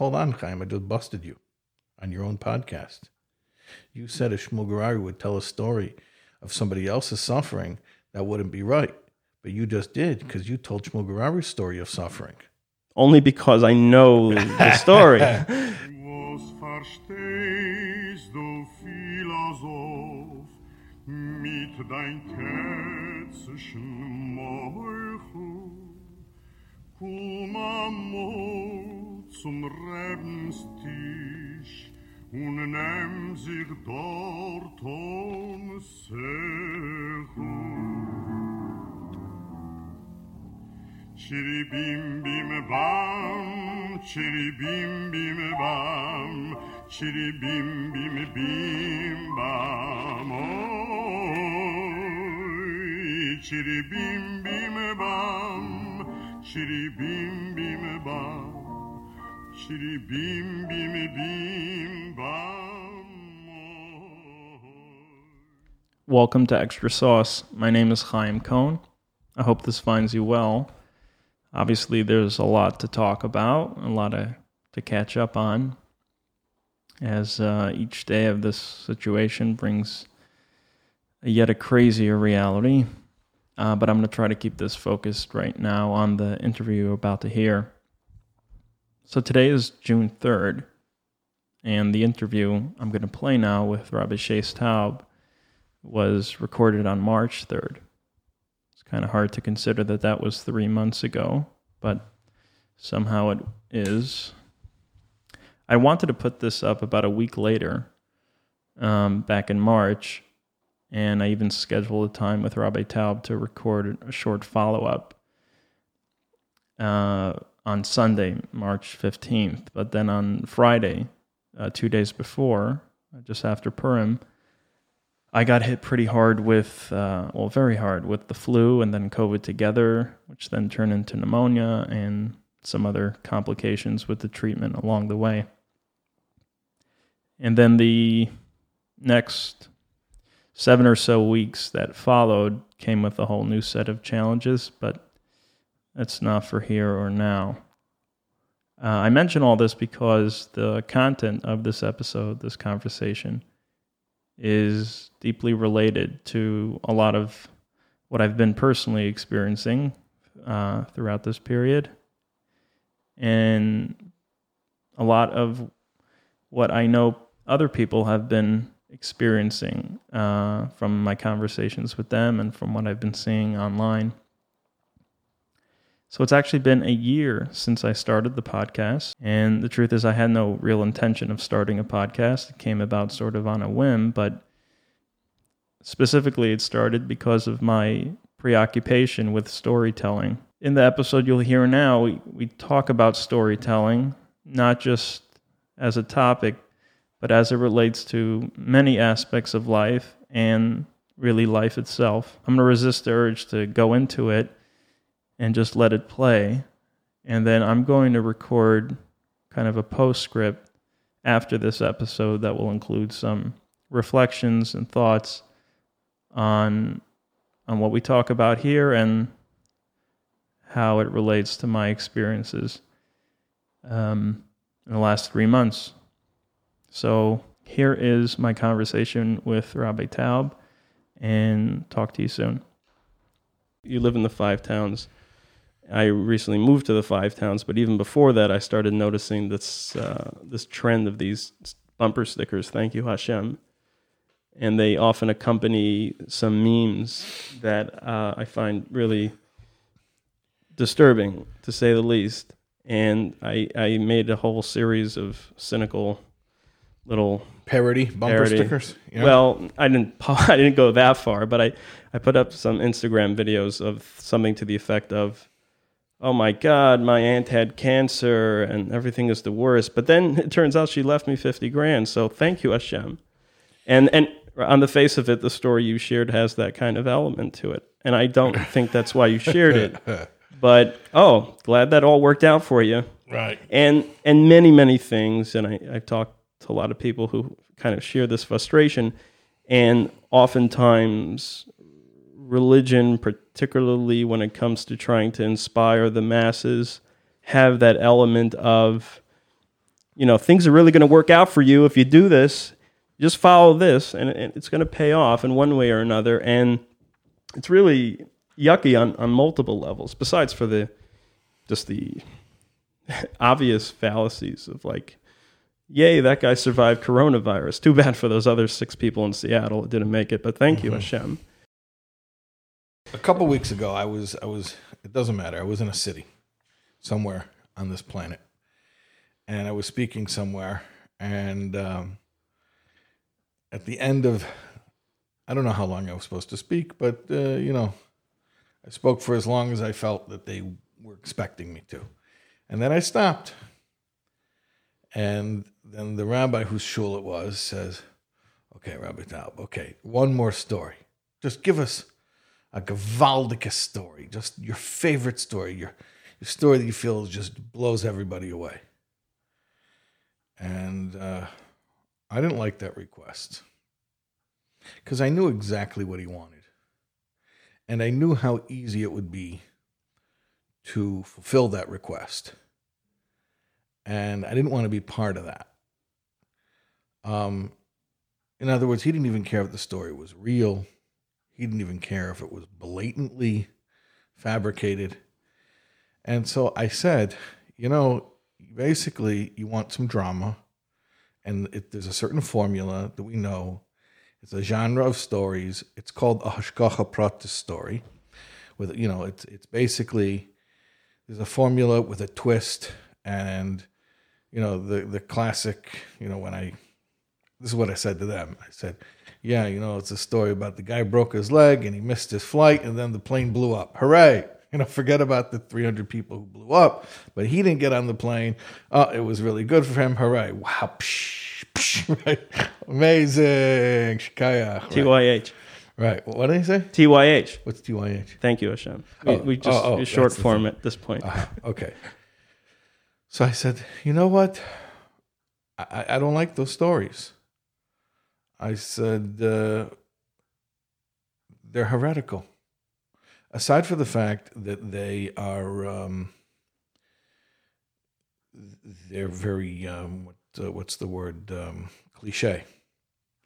hold on, Chaim. I just busted you on your own podcast. You said if Shmuel Gurari would tell a story of somebody else's suffering, that wouldn't be right. But you just did because you told Shmuel Gurari's story of suffering. Only because I know the story. Was verstehst du, Philosoph, mit dein tätzischen Meuchel? Komm amol zum Rebenstisch und nimm sich dort um Sechel. Chiri bim bim bam, chiri bim bim bam, chiri bim bim bim bam. Oy, chiri bim bim bam, chiri bim bim bam, bim bim bim bam. Welcome to Extra Sauce. My name is Chaim Cohn. I hope this finds you well. Obviously, there's a lot to talk about, a lot to, to catch up on, as uh, each day of this situation brings a yet a crazier reality. Uh, but I'm going to try to keep this focused right now on the interview you're about to hear. So today is June 3rd, and the interview I'm going to play now with Rabbi Shais Taub was recorded on March 3rd. It's kind of hard to consider that that was three months ago, but somehow it is. I wanted to put this up about a week later, um, back in March, and I even scheduled a time with Rabbi Taub to record a short follow up uh, on Sunday, March 15th. But then on Friday, uh, two days before, just after Purim, I got hit pretty hard with, uh, well, very hard with the flu and then COVID together, which then turned into pneumonia and some other complications with the treatment along the way. And then the next seven or so weeks that followed came with a whole new set of challenges, but that's not for here or now. Uh, I mention all this because the content of this episode, this conversation, is deeply related to a lot of what I've been personally experiencing uh, throughout this period. And a lot of what I know other people have been experiencing uh, from my conversations with them and from what I've been seeing online. So it's actually been a year since I started the podcast. And the truth is, I had no real intention of starting a podcast. It came about sort of on a whim, but specifically, it started because of my preoccupation with storytelling. In the episode you'll hear now, we, we talk about storytelling, not just as a topic, but as it relates to many aspects of life and really life itself. I'm going to resist the urge to go into it and just let it play. And then I'm going to record kind of a postscript after this episode that will include some reflections and thoughts on on what we talk about here and how it relates to my experiences um, in the last three months. So here is my conversation with Rabbi Taub, and talk to you soon. You live in the five towns. I recently moved to the five towns, but even before that, I started noticing this uh, this trend of these bumper stickers. Thank you, Hashem, and they often accompany some memes that uh, I find really disturbing, to say the least. And I I made a whole series of cynical little Parody bumper parody. stickers. Yeah. Well, I didn't I didn't go that far, but I I put up some Instagram videos of something to the effect of Oh my god, my aunt had cancer and everything is the worst. But then it turns out she left me 50 grand. So thank you Hashem. And and on the face of it the story you shared has that kind of element to it. And I don't think that's why you shared it. But oh, glad that all worked out for you right. and and many many things and I, i've talked to a lot of people who kind of share this frustration and oftentimes religion particularly when it comes to trying to inspire the masses have that element of you know, things are really going to work out for you if you do this. Just follow this, and, and it's going to pay off in one way or another. And it's really yucky on, on multiple levels, besides for the just the obvious fallacies of like, yay, that guy survived coronavirus. Too bad for those other six people in Seattle that didn't make it, but thank you, mm-hmm. Hashem. A couple weeks ago, I was I was it doesn't matter. I was in a city somewhere on this planet, and I was speaking somewhere, and um, at the end of I don't know how long I was supposed to speak, but uh, you know, I spoke for as long as I felt that they were expecting me to, and then I stopped. And then the rabbi whose shul it was says, "Okay, Rabbi Taub, okay, one more story. Just give us a gewaldige story, just your favorite story, your your story that you feel just blows everybody away." And uh, I didn't like that request because I knew exactly what he wanted, and I knew how easy it would be to fulfill that request and I didn't want to be part of that. Um, in other words, he didn't even care if the story was real. He didn't even care if it was blatantly fabricated. And so I said, you know, basically, you want some drama, and it, there's a certain formula that we know. It's a genre of stories. It's called a hashgacha pratis story. With you know, it's it's basically there's a formula with a twist, and you know the the classic. You know when I this is what I said to them. I said, "Yeah, you know, it's a story about the guy broke his leg and he missed his flight, and then the plane blew up. Hooray!" You know, forget about the 300 people who blew up, but he didn't get on the plane. Oh, it was really good for him. Hooray! Wow, psh, psh, right? Amazing, shkayach. Right. TYH. right. What did he say? TYH. What's TYH? Thank you, Hashem. We, Oh, we just oh, oh, short form at this point. Uh-huh. Okay. So I said, you know what? I- I don't like those stories. I said, uh, they're heretical. Aside from the fact that they are, um, they're very, um, what, uh, what's the word? Um, cliche.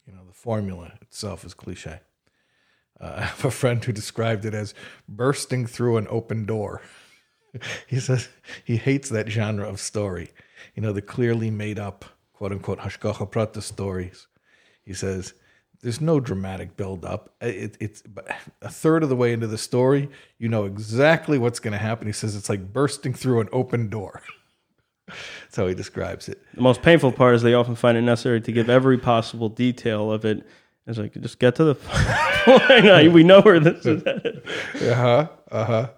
You know, the formula itself is cliche. Uh, I have a friend who described it as bursting through an open door he says he hates that genre of story. You know, the clearly made up, quote unquote, hashgacha prata stories. He says there's no dramatic build up. It, it's a third of the way into the story, you know exactly what's going to happen. He says it's like bursting through an open door. That's how he describes it. The most painful part is they often find it necessary to give every possible detail of it. It's like, just get to the point. We know where this is headed. Uh huh. Uh huh.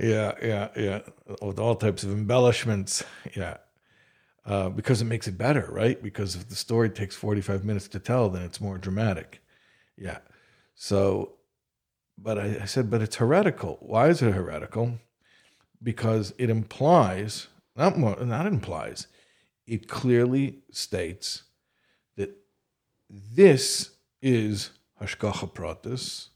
Yeah, yeah, yeah. With all types of embellishments. Yeah. Uh, because it makes it better, right? Because if the story takes 45 minutes to tell, then it's more dramatic. Yeah. So, but I, I said, but it's heretical. Why is it heretical? Because it implies, not more, not implies, it clearly states that this is hashgacha pratis.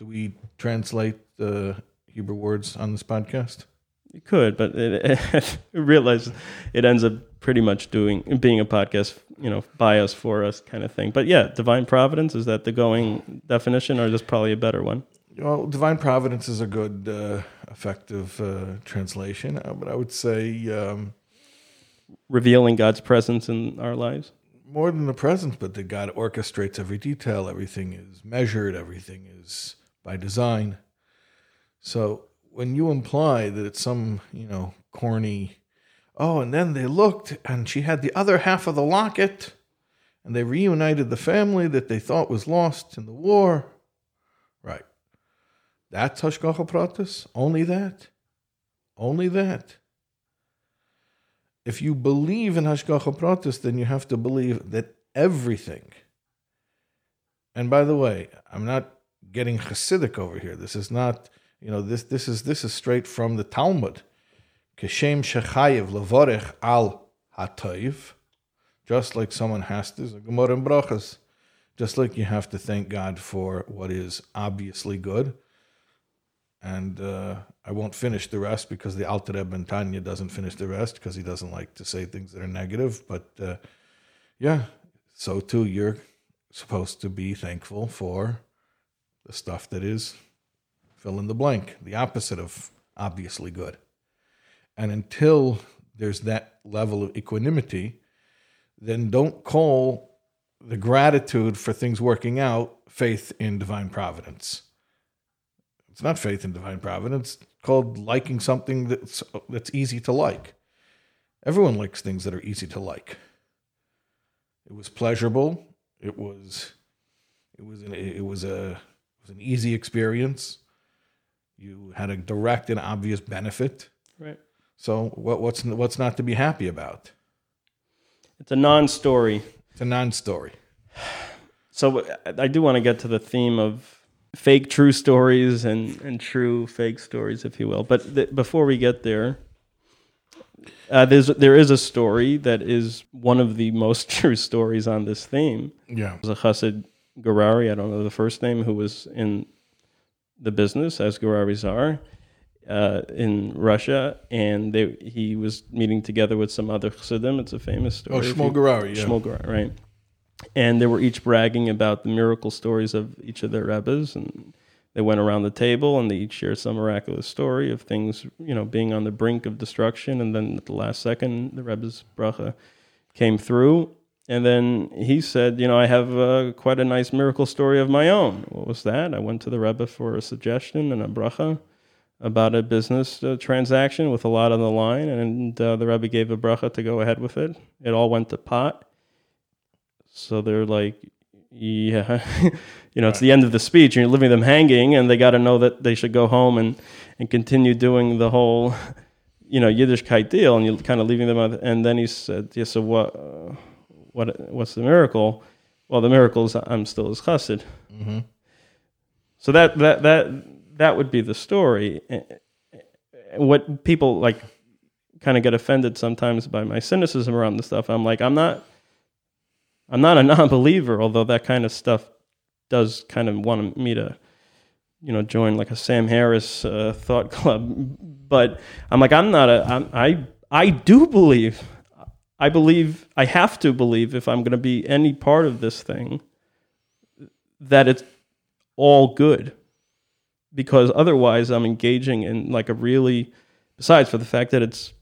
Do we translate the Hebrew words on this podcast? You could, but it, it, realize it ends up pretty much doing being a podcast, you know, by us for us kind of thing. But yeah, divine providence is that the going definition, or just probably a better one? Well, divine providence is a good, uh, effective uh, translation, uh, but I would say um, Revealing God's presence in our lives. more than the presence, but that God orchestrates every detail. Everything is measured. Everything is by design. So when you imply that it's some, you know, corny, oh, and then they looked and she had the other half of the locket, and they reunited the family that they thought was lost in the war. Right. That's Hashgacha Pratis? Only that? Only that? If you believe in Hashgacha Pratis, then you have to believe that everything, and by the way, I'm not getting Hasidic over here. This is not, you know, this this is this is straight from the Talmud. Keshem shechayev levorech al hatoiv, just like someone has to, in Brachas, just like you have to thank God for what is obviously good, and uh, I won't finish the rest because the Alter Rebbe Tanya doesn't finish the rest because he doesn't like to say things that are negative. But uh, yeah, so too you're supposed to be thankful for the stuff that is fill in the blank, the opposite of obviously good. And until there's that level of equanimity, then don't call the gratitude for things working out faith in divine providence. It's not faith in divine providence. It's called liking something that's that's easy to like. Everyone likes things that are easy to like. It was pleasurable. It was it was an, it was a it was an easy experience. You had a direct and obvious benefit. Right. So what, what's what's not to be happy about? It's a non-story. It's a non-story. So I do want to get to the theme of fake true stories and, and true fake stories, if you will. But th- before we get there, uh, there's there is a story that is one of the most true stories on this theme. Yeah. It was a Chassid Gerari, I don't know the first name, who was in the business as Geraris are uh, in Russia, and they, he was meeting together with some other Chassidim. It's a famous story. Oh, Shmuel Gerari, yeah. Shmuel Gerari, right? And they were each bragging about the miracle stories of each of their rebbes, and they went around the table and they each shared some miraculous story of things, you know, being on the brink of destruction, and then at the last second, the rebbe's bracha came through. And then he said, You know, I have uh, quite a nice miracle story of my own. What was that? I went to the Rebbe for a suggestion and a bracha about a business uh, transaction with a lot on the line, and uh, the Rebbe gave a bracha to go ahead with it. It all went to pot. So they're like, Yeah, you know, it's the end of the speech, and you're leaving them hanging, and they got to know that they should go home and, and continue doing the whole, you know, Yiddishkeit deal, and you're kind of leaving them out. And then he said, Yeah, so what? Uh, what what's the miracle? Well, the miracle is I'm still his chassid. Mm-hmm. So that that that that would be the story. What people like kind of get offended sometimes by my cynicism around the stuff. I'm like, I'm not I'm not a non-believer, although that kind of stuff does kind of want me to you know join like a Sam Harris uh, thought club. But I'm like, I'm not a I'm, I I do believe. I believe I have to believe if I'm going to be any part of this thing that it's all good because otherwise I'm engaging in like a really besides for the fact that it's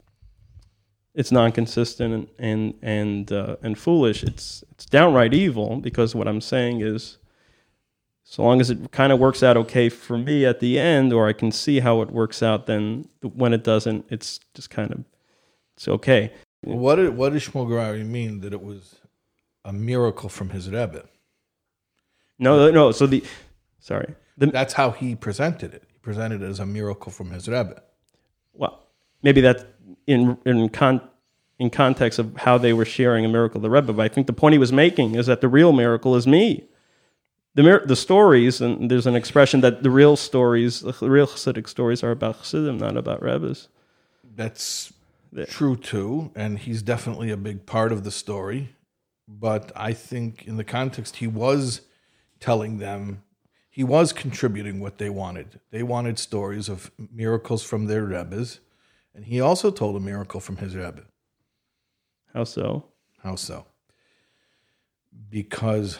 it's non-consistent and and and, uh, and foolish it's it's downright evil because what I'm saying is so long as it kind of works out okay for me at the end or I can see how it works out then when it doesn't it's just kind of it's okay What did what did Shmuel Gerari mean that it was a miracle from his Rebbe? no no so the sorry the, That's how he presented it. He presented it as a miracle from his Rebbe. well, maybe that's in in con in context of how they were sharing a miracle of the Rebbe. But I think the point he was making is that the real miracle is me. The the stories, and there's an expression that the real stories, the real Hasidic stories, are about Hasidim, not about Rebbes. That's true too, and he's definitely a big part of the story. But I think in the context, he was telling them, he was contributing what they wanted. They wanted stories of miracles from their Rebbes, and he also told a miracle from his Rebbe. How so? How so? Because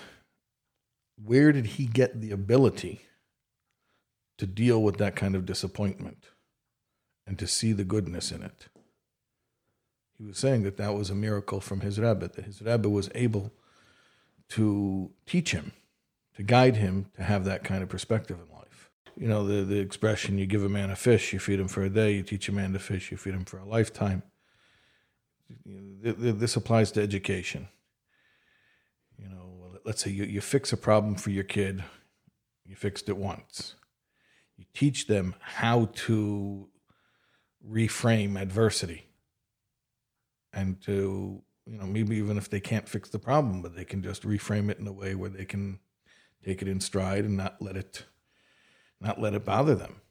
where did he get the ability to deal with that kind of disappointment and to see the goodness in it? He was saying that that was a miracle from his Rebbe, that his Rebbe was able to teach him, to guide him to have that kind of perspective in life. You know, the, the expression you give a man a fish, you feed him for a day, you teach a man to fish, you feed him for a lifetime this applies to education. You know, let's say you, you fix a problem for your kid, you fixed it once. You teach them how to reframe adversity and to, you know, maybe even if they can't fix the problem, but they can just reframe it in a way where they can take it in stride and not let it not let it bother them.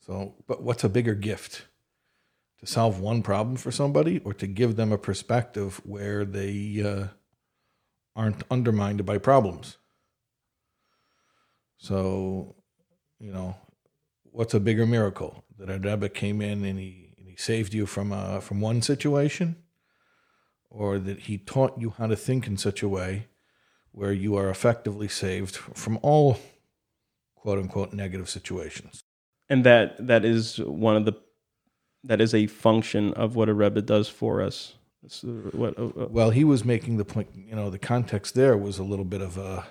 So, but what's a bigger gift? to solve one problem for somebody or to give them a perspective where they uh, aren't undermined by problems. So, you know, what's a bigger miracle that a Rebbe came in and he and he saved you from uh, from one situation, or that he taught you how to think in such a way where you are effectively saved from all quote unquote negative situations. and that that is one of the that is a function of what a rebbe does for us. Uh, what uh, uh, Well, he was making the point. You know, the context there was a little bit of a,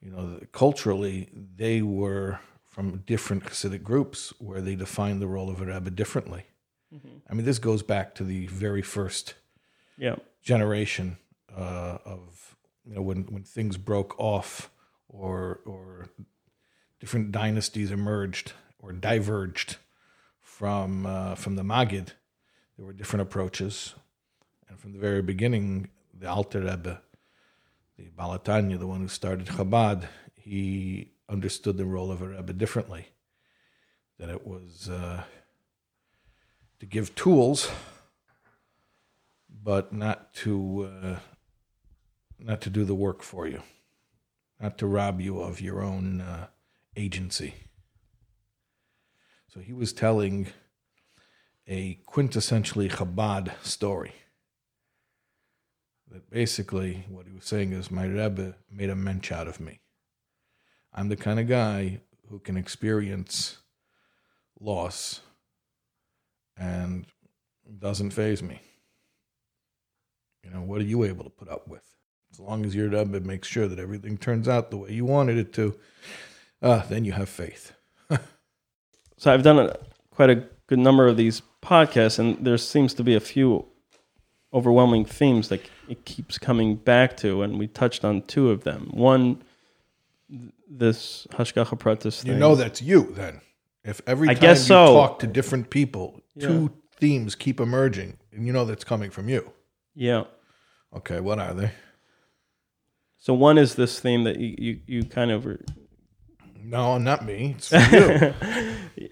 you know, culturally they were from different Hasidic groups where they defined the role of a rebbe differently. I mean, this goes back to the very first yeah generation uh, of you know when when things broke off or or different dynasties emerged or diverged from uh, from the Magid. There were different approaches, and from the very beginning, the Alter Rebbe, the Balatanya, the one who started Chabad, he understood the role of a Rebbe differently. That it was uh, to give tools but not to uh, not to do the work for you, not to rob you of your own uh, agency. So he was telling a quintessentially Chabad story. That basically what he was saying is, my Rebbe made a mensch out of me. I'm the kind of guy who can experience loss and doesn't phase me. You know, what are you able to put up with? As long as your Rebbe makes sure that everything turns out the way you wanted it to, uh, then you have faith. so I've done a, quite a good number of these podcasts, and there seems to be a few overwhelming themes that it keeps coming back to, and we touched on two of them. One, this Hashgacha Pratis thing. You know that's you then. If every I time guess you so. talk to different people, Yeah. two themes keep emerging, and you know that's coming from you. yeah. Okay, what are they? So one is this theme that you you, you kind of were, No, not me. It's you.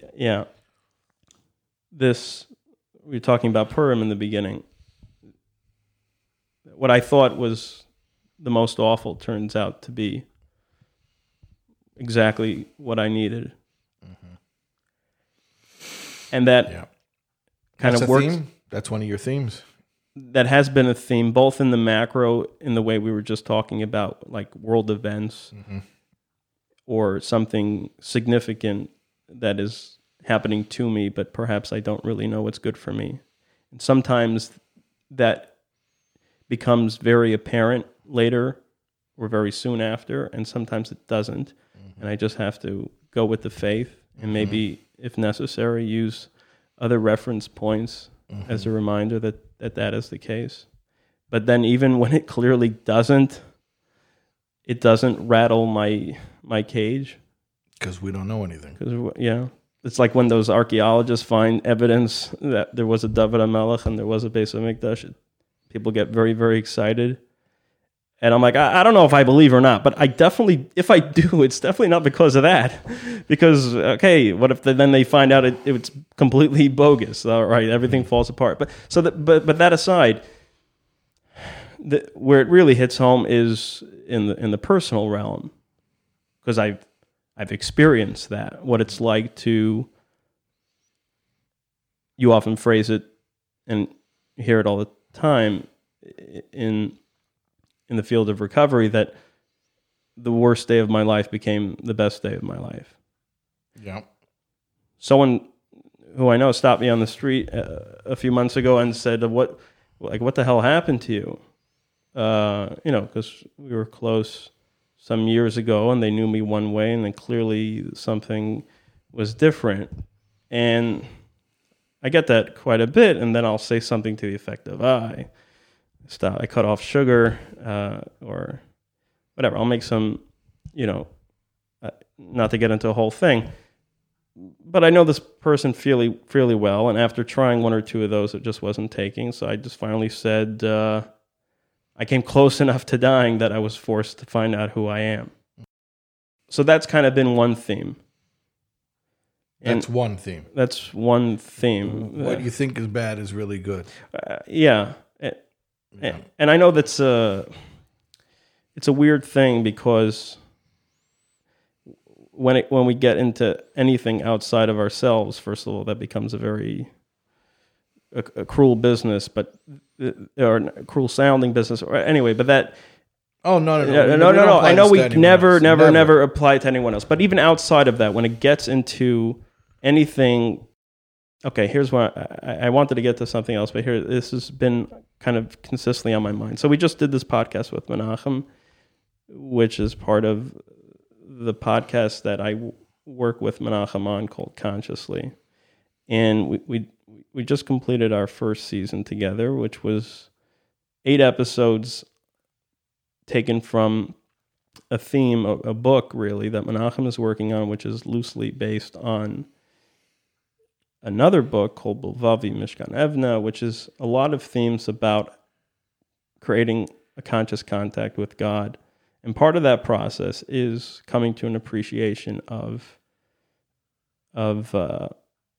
yeah. This we were talking about Purim in the beginning. What I thought was the most awful turns out to be exactly what I needed, mm-hmm. and that yeah. kind That's of works. theme? That's one of your themes. That has been a theme, both in the macro, in the way we were just talking about, like world events, mm-hmm. or something significant that is happening to me, but perhaps I don't really know what's good for me. And sometimes that becomes very apparent later or very soon after, and sometimes it doesn't. Mm-hmm. And I just have to go with the faith and mm-hmm. maybe, if necessary, use other reference points as a reminder that, that that is the case. But then, even when it clearly doesn't, it doesn't rattle my my cage Because we don't know anything. because yeah, it's like when those archaeologists find evidence that there was a David HaMelech and there was a Beis Hamikdash. People get very very excited, and I'm like, I, I don't know if I believe or not, but I definitely, if I do, it's definitely not because of that. Because okay, what if then they find out it, it's completely bogus? All right, everything mm. falls apart. But so that, but but that aside, the, where it really hits home is in the in the personal realm because I've I've experienced that what it's like to you often phrase it and hear it all the time in in the field of recovery that the worst day of my life became the best day of my life. Yeah. Someone who I know stopped me on the street uh, a few months ago and said, "What, like, what the hell happened to you?" Uh, you know, because we were close some years ago, and they knew me one way, and then clearly something was different. And I get that quite a bit, and then I'll say something to the effect of, "Ah, I stop, I cut off sugar, uh, or whatever." I'll make some, you know, uh, not to get into a whole thing but I know this person fairly fairly well, and after trying one or two of those, it just wasn't taking. So I just finally said, uh, I came close enough to dying that I was forced to find out who I am. So that's kind of been one theme. And That's one theme. that's one theme. What you think is bad is really good. Uh, yeah. Yeah. and I know that's a it's a weird thing because when it when we get into anything outside of ourselves, first of all, that becomes a very a, a cruel business, but or a cruel sounding business. Or anyway, but that Oh no no no no, no, no, no. I know we anyone never, never, never apply it to anyone else. But even outside of that, when it gets into anything, okay, here's what I, I wanted to get to something else, but here this has been kind of consistently on my mind. So we just did this podcast with Menachem, which is part of the podcast that I w- work with Menachem on called Consciously, and we we we just completed our first season together, which was eight episodes taken from a theme, a, a book really that Menachem is working on, which is loosely based on another book called Bilvavi Mishkan Evneh, which is a lot of themes about creating a conscious contact with God. And part of that process is coming to an appreciation of of uh,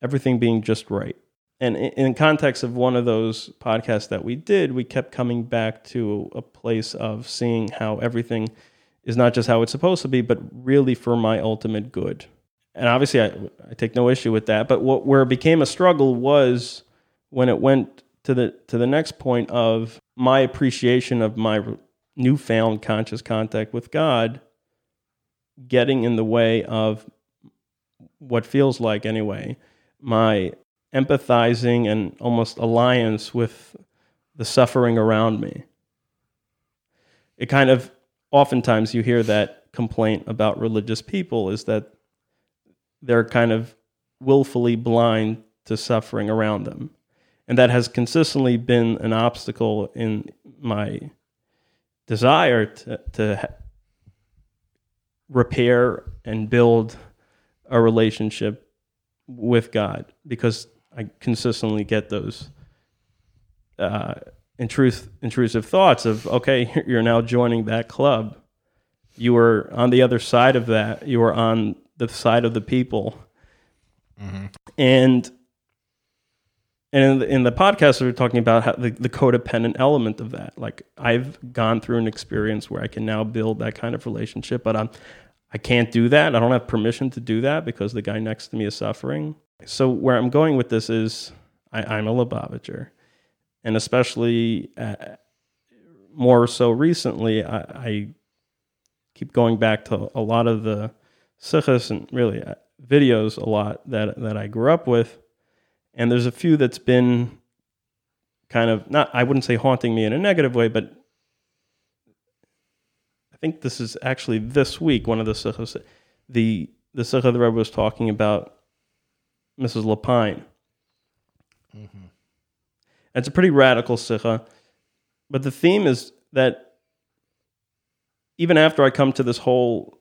everything being just right. And in, in context of one of those podcasts that we did, we kept coming back to a place of seeing how everything is not just how it's supposed to be, but really for my ultimate good. And obviously, I, I take no issue with that. But what where it became a struggle was when it went to the to the next point of my appreciation of my newfound conscious contact with God getting in the way of what feels like anyway my empathizing and almost alliance with the suffering around me it kind of oftentimes you hear that complaint about religious people is that they're kind of willfully blind to suffering around them and that has consistently been an obstacle in my desire to, to repair and build a relationship with God because I consistently get those uh, intrusive, intrusive thoughts of, okay, you're now joining that club. You were on the other side of that. You were on the side of the people. And and in the, in the podcast, we were talking about how the, the codependent element of that. Like I've gone through an experience where I can now build that kind of relationship, but I'm I can't do that. I don't have permission to do that because the guy next to me is suffering. So where I'm going with this is I, I'm a Lubavitcher, and especially uh, more so recently, I, I keep going back to a lot of the sichos and really uh, videos a lot that that I grew up with, and there's a few that's been kind of not I wouldn't say haunting me in a negative way, but I think this is actually this week. One of the sichos, the the sikh the Rebbe was talking about Mrs. Lapine. It's a pretty radical sikha, but the theme is that even after I come to this whole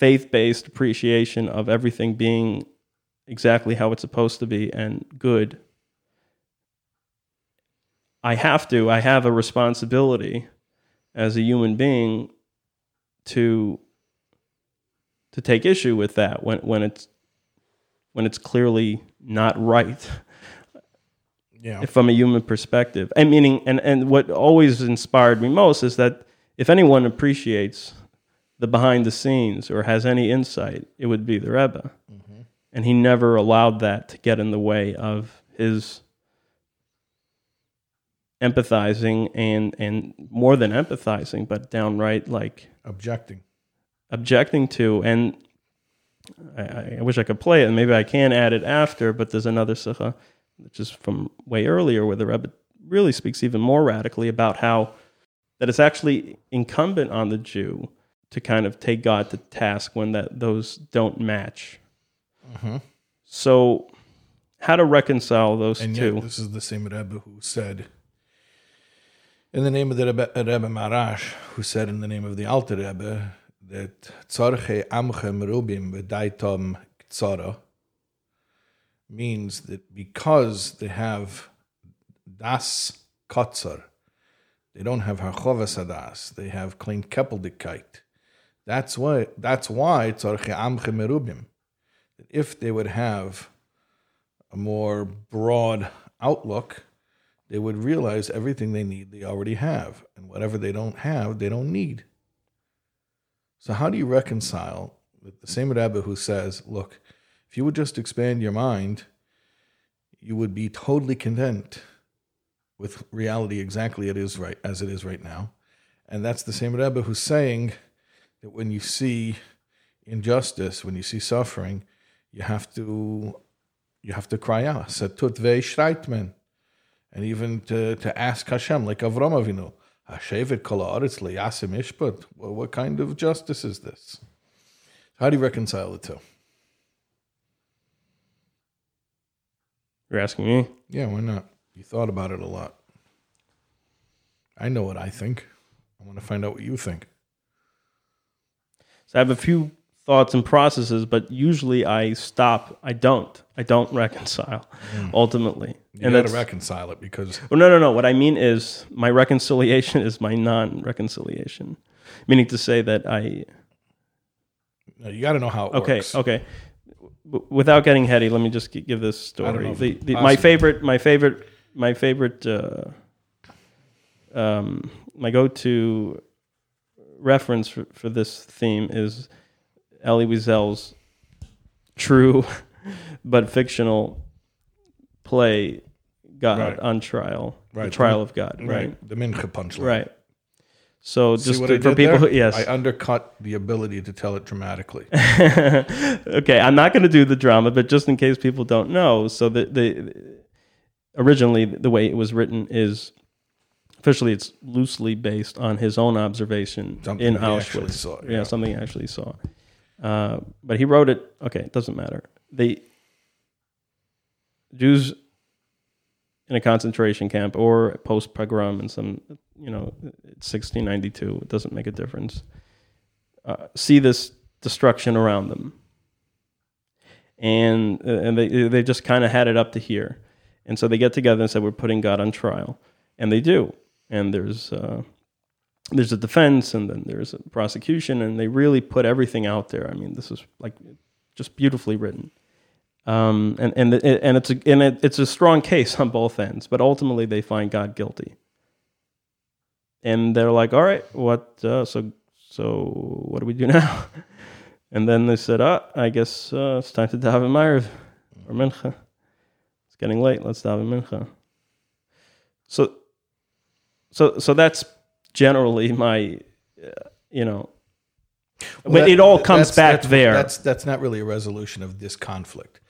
faith based appreciation of everything being exactly how it's supposed to be and good, I have to, I have a responsibility as a human being to to take issue with that when when it's when it's clearly not right Yeah. from a human perspective. And meaning, and, and what always inspired me most is that if anyone appreciates the behind the scenes or has any insight, it would be the Rebbe. And he never allowed that to get in the way of his empathizing and, and more than empathizing, but downright like Objecting. objecting to. And I, I wish I could play it, and maybe I can add it after. But there's another sikha, which is from way earlier, where the Rebbe really speaks even more radically about how that it's actually incumbent on the Jew to kind of take God to task when that those don't match. Mm-hmm. So, how to reconcile those And two? this is the same Rebbe who said, in the name of the Rebbe, Rebbe Maharash, who said in the name of the Alter Rebbe, that Tzorche Amchem Rubim V'daitom Tzara means that because they have Das Kotzar, they don't have Harchovas Adas, they have Klein Keppeldikkeit. That's why, that's why Tzorche Amchem Rubim. If they would have a more broad outlook, they would realize everything they need they already have, and whatever they don't have, they don't need. So how do you reconcile with the same Rebbe who says, look, if you would just expand your mind, you would be totally content with reality exactly it is right as it is right now. And that's the same Rebbe who's saying that when you see injustice, when you see suffering, you have to you have to cry out. Satut ve'ishraitmen. And even to, to ask Hashem, like Avram Avinu, Hashevet kol haaretz liyasim ishpat. Well, what kind of justice is this? How do you reconcile the two? You're asking me? Yeah, why not? You thought about it a lot. I know what I think. I want to find out what you think. So I have a few thoughts and processes, but usually I stop. I don't. I don't reconcile ultimately. You and got to reconcile it because well, no, no, no. What I mean is my reconciliation is my non-reconciliation, meaning to say that I. no, you got to know how it Okay, works. okay. W- without getting heady, let me just give this story. The, the, my favorite, my favorite, my favorite, uh, um, my go-to reference for, for this theme is Elie Wiesel's true but fictional play, God Right. on Trial, the Right. trial of God, right? Right. The Mincha punchline. Right. So just to- for people, who, yes, I undercut the ability to tell it dramatically. okay, I'm not going to do the drama, but just in case people don't know, so the, the originally the way it was written is officially it's loosely based on his own observation Something in Auschwitz. saw, yeah. yeah. something he actually saw. Uh, but he wrote it. Okay, it doesn't matter. The Jews in a concentration camp or post pogrom in some, you know, 1692. It doesn't make a difference. Uh, see this destruction around them, and uh, and they they just kind of had it up to here, and so they get together and said we're putting God on trial, and they do, and there's. Uh, there's a defense and then there's a prosecution and they really put everything out there. I mean, this is like just beautifully written. Um, and and and it's a, and it, it's a strong case on both ends, but ultimately they find God guilty. And they're like, "All right, what? Uh, so so what do we do now?" And then they said, "Ah, I guess uh, it's time to daven Ma'ariv or Mincha. It's getting late. Let's daven Mincha." So so so that's generally my, uh, you know, Well, when that- it all comes that's- back that's- there. That's that's not really a resolution of this conflict.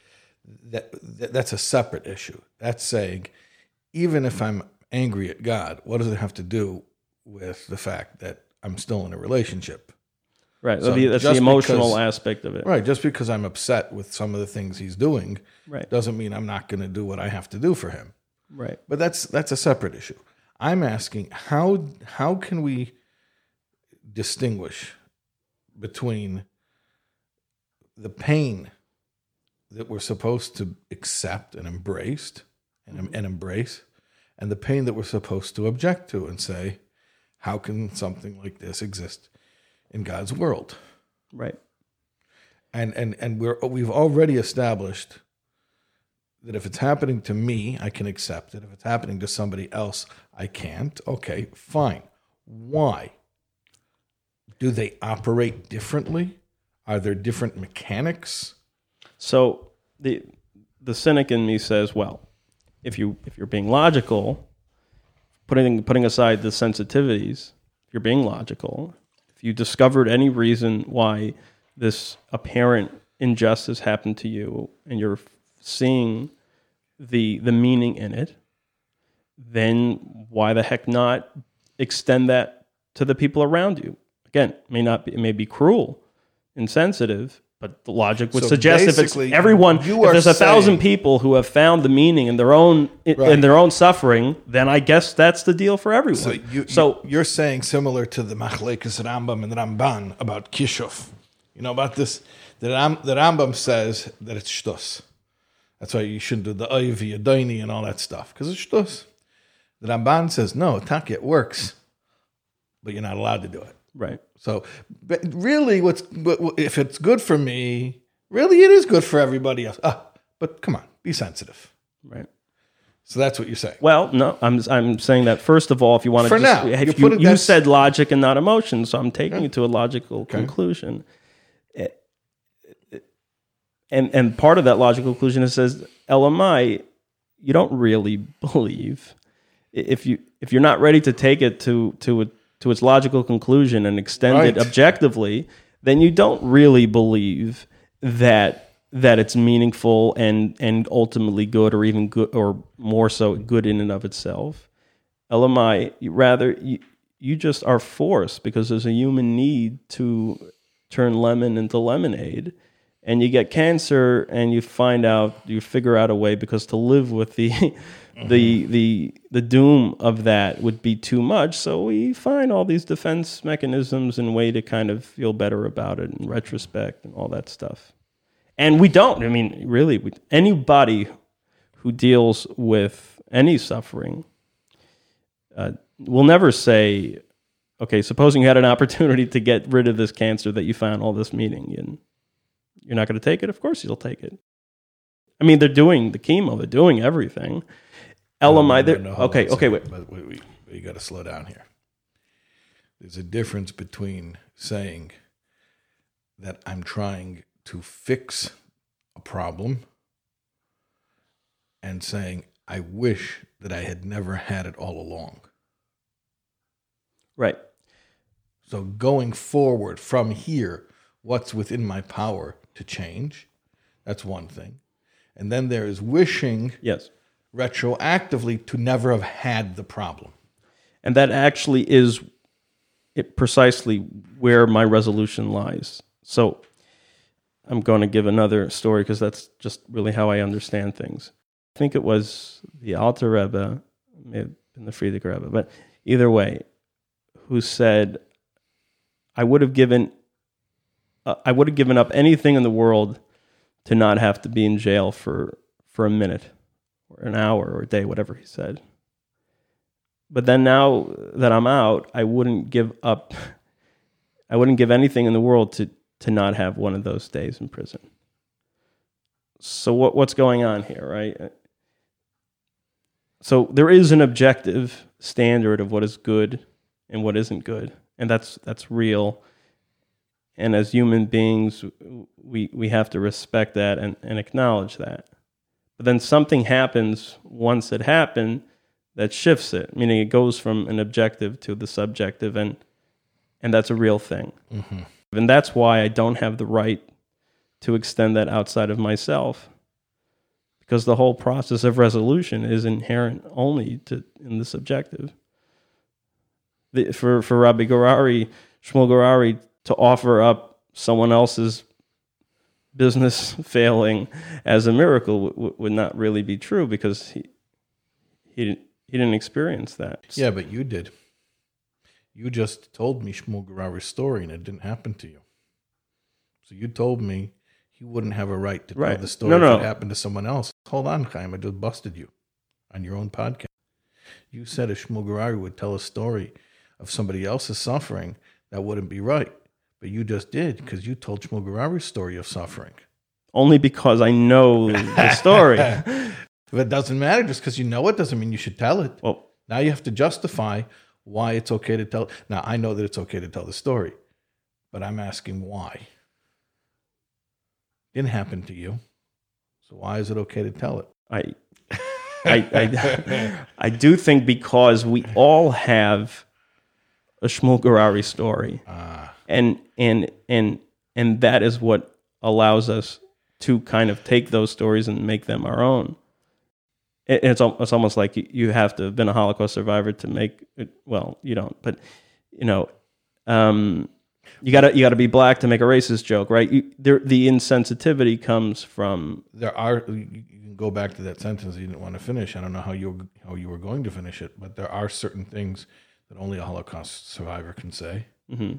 That, that that's a separate issue. That's saying, even if I'm angry at God, what does it have to do with the fact that I'm still in a relationship? Right. So that's the emotional because- aspect of it. Right. Just because I'm upset with some of the things he's doing Right. doesn't mean I'm not going to do what I have to do for him. Right. But that's that's a separate issue. I'm asking how how can we distinguish between the pain that we're supposed to accept and embraced and, and embrace and the pain that we're supposed to object to and say how can something like this exist in God's world? Right. and and and we're we've already established that if it's happening to me, I can accept it. If it's happening to somebody else, I can't. Okay, fine. Why? Do they operate differently? Are there different mechanics? So the the cynic in me says, well, if you if you're being logical, putting putting aside the sensitivities, if you're being logical, if you discovered any reason why this apparent injustice happened to you and you're seeing the the meaning in it, then why the heck not extend that to the people around you? Again, it may not be, it may be cruel, insensitive, but the logic would So suggest if it's everyone, you if there's a thousand people who have found the meaning in their own in, Right. in their own suffering, then I guess that's the deal for everyone. So you, so you, are saying similar to the Machlekes Rambam and Ramban about Kishuf. You know about this. The, Ram, the Rambam says that it's shtus. That's why you shouldn't do the ivy, daini, and all that stuff because it's shtus. The Ramban says no, taki, it works, but you're not allowed to do it. right, So, but really, what's what, if it's good for me? Really, it is good for everybody else. Ah, but come on, be sensitive. right, So that's what you're saying. Well, no, I'm I'm saying that first of all, if you want to For just, now, you, you said logic and not emotion, so I'm taking you to a logical conclusion. And and part of that logical conclusion is says LMI, you don't really believe. If you if you're not ready to take it to to a, to its logical conclusion and extend it objectively, then you don't really believe that that it's meaningful and and ultimately good or even good or more so good in and of itself. LMI, you- rather you, you just are forced because there's a human need to turn lemon into lemonade and you get cancer and you find out you figure out a way because to live with the the the the doom of that would be too much. So we find all these defense mechanisms and way to kind of feel better about it in retrospect and all that stuff. And we don't i mean really we, anybody who deals with any suffering uh, will never say okay supposing you had an opportunity to get rid of this cancer that you found all this meaning and you're not going to take it? Of course you'll take it. I mean they're doing the chemo they're doing everything. Lmi they're No, hold okay okay second, wait. But wait, wait, you got to slow down here. There's a difference between saying that I'm trying to fix a problem and saying I wish that I had never had it all along. right. So going forward from here, what's within my power to change? That's one thing. And then there is wishing yes retroactively to never have had the problem. and that actually is it precisely where my resolution lies. So I'm going to give another story because that's just really how I understand things. I think it was the Alter Rebbe, may have been the Frierdiker Rebbe, but either way, who said, "I would have given, I would have given up anything in the world to not have to be in jail for for a minute, or an hour, or a day, whatever he said." but then now that I'm out, I wouldn't give up. I wouldn't give anything in the world to to not have one of those days in prison. So what what's going on here, right? So there is an objective standard of what is good and what isn't good, and that's that's real. And as human beings, we we have to respect that and, and acknowledge that. But then something happens once it happened that shifts it, meaning it goes from an objective to the subjective, and and that's a real thing. Mm-hmm. And that's why I don't have the right to extend that outside of myself, because the whole process of resolution is inherent only to in the subjective. The, for for Rabbi Garari, Shmuel Garari, to offer up someone else's business failing as a miracle w- would not really be true because he he didn't he didn't experience that. Yeah, but you did. You just told me Shmuel Gerar's story and it didn't happen to you. So you told me he wouldn't have a right to tell the story No, if it happened to someone else. Hold on, Chaim. I just busted you on your own podcast. You said if Shmuel Gerari would tell a story of somebody else's suffering, that wouldn't be right. But you just did because you told Shmuel story of suffering. only because I know the story. If it doesn't matter, just because you know it doesn't mean you should tell it. well, Now you have to justify why it's okay to tell. Now I know that it's okay to tell the story, but I'm asking why. Didn't happen to you, so why is it okay to tell it? I, I, I, I do think because we all have a Shmuel Garari story, Ah, and and and and that is what allows us to kind of take those stories and make them our own. It, it's it's almost like you- have to have been a Holocaust survivor to make it. Well, you don't, but you know, um, you gotta you gotta be black to make a racist joke, right? You, there, the insensitivity comes from there are. You can go back to that sentence you didn't want to finish. I don't know how you how you were going to finish it, but there are certain things that only a Holocaust survivor can say. mhm.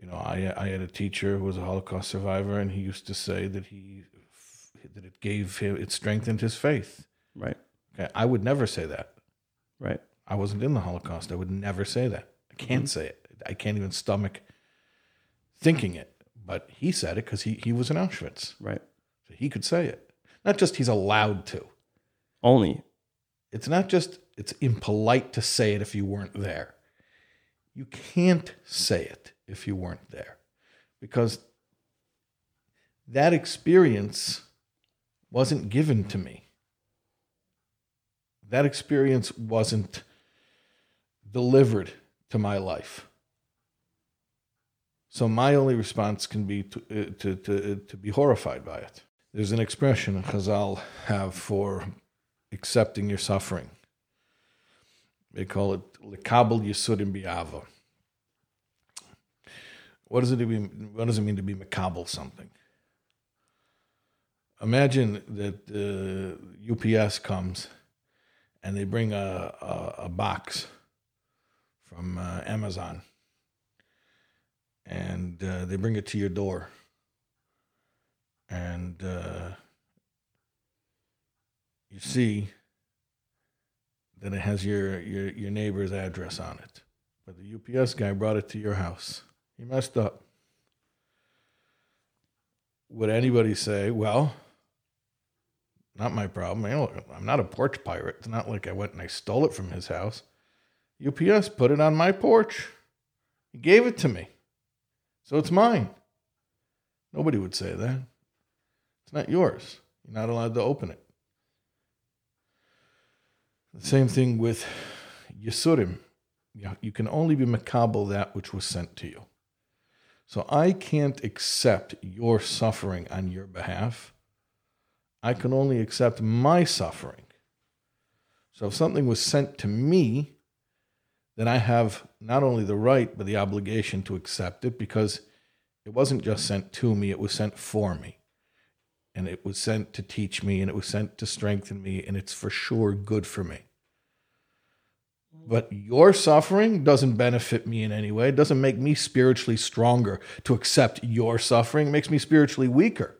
You know, I I had a teacher who was a Holocaust survivor, and he used to say that he that it gave him it strengthened his faith. right, Okay, I would never say that. right. I wasn't in the Holocaust. I would never say that. I can't mm-hmm. say it. I can't even stomach thinking it. But he said it because he, he was in Auschwitz. Right. So he could say it. Not just he's allowed to. Only. it's not just it's impolite to say it if you weren't there. You can't say it if you weren't there because that experience wasn't given to me. That experience wasn't delivered to my life. So my only response can be to, uh, to, to, to be horrified by it. There's an expression Chazal have for accepting your suffering. They call it lekabel yisurim bi'ava. What does it mean? What does it mean to be makabel something? Imagine that uh, UPS comes and they bring a, a, a box from uh, Amazon and uh, they bring it to your door and uh, you see that it has your, your, your neighbor's address on it. But the UPS guy brought it to your house. He messed up. Would anybody say, well, not my problem. I'm not a porch pirate. It's not like I went and I stole it from his house. UPS put it on my porch. He gave it to me. So it's mine. Nobody would say that. It's not yours. You're not allowed to open it. The same thing with Yisurim. You can only be makabel that which was sent to you. So I can't accept your suffering on your behalf. I can only accept my suffering. So if something was sent to me, then I have not only the right, but the obligation to accept it because it wasn't just sent to me, it was sent for me. And it was sent to teach me, and it was sent to strengthen me, and it's for sure good for me. But your suffering doesn't benefit me in any way. It doesn't make me spiritually stronger to accept your suffering. It makes me spiritually weaker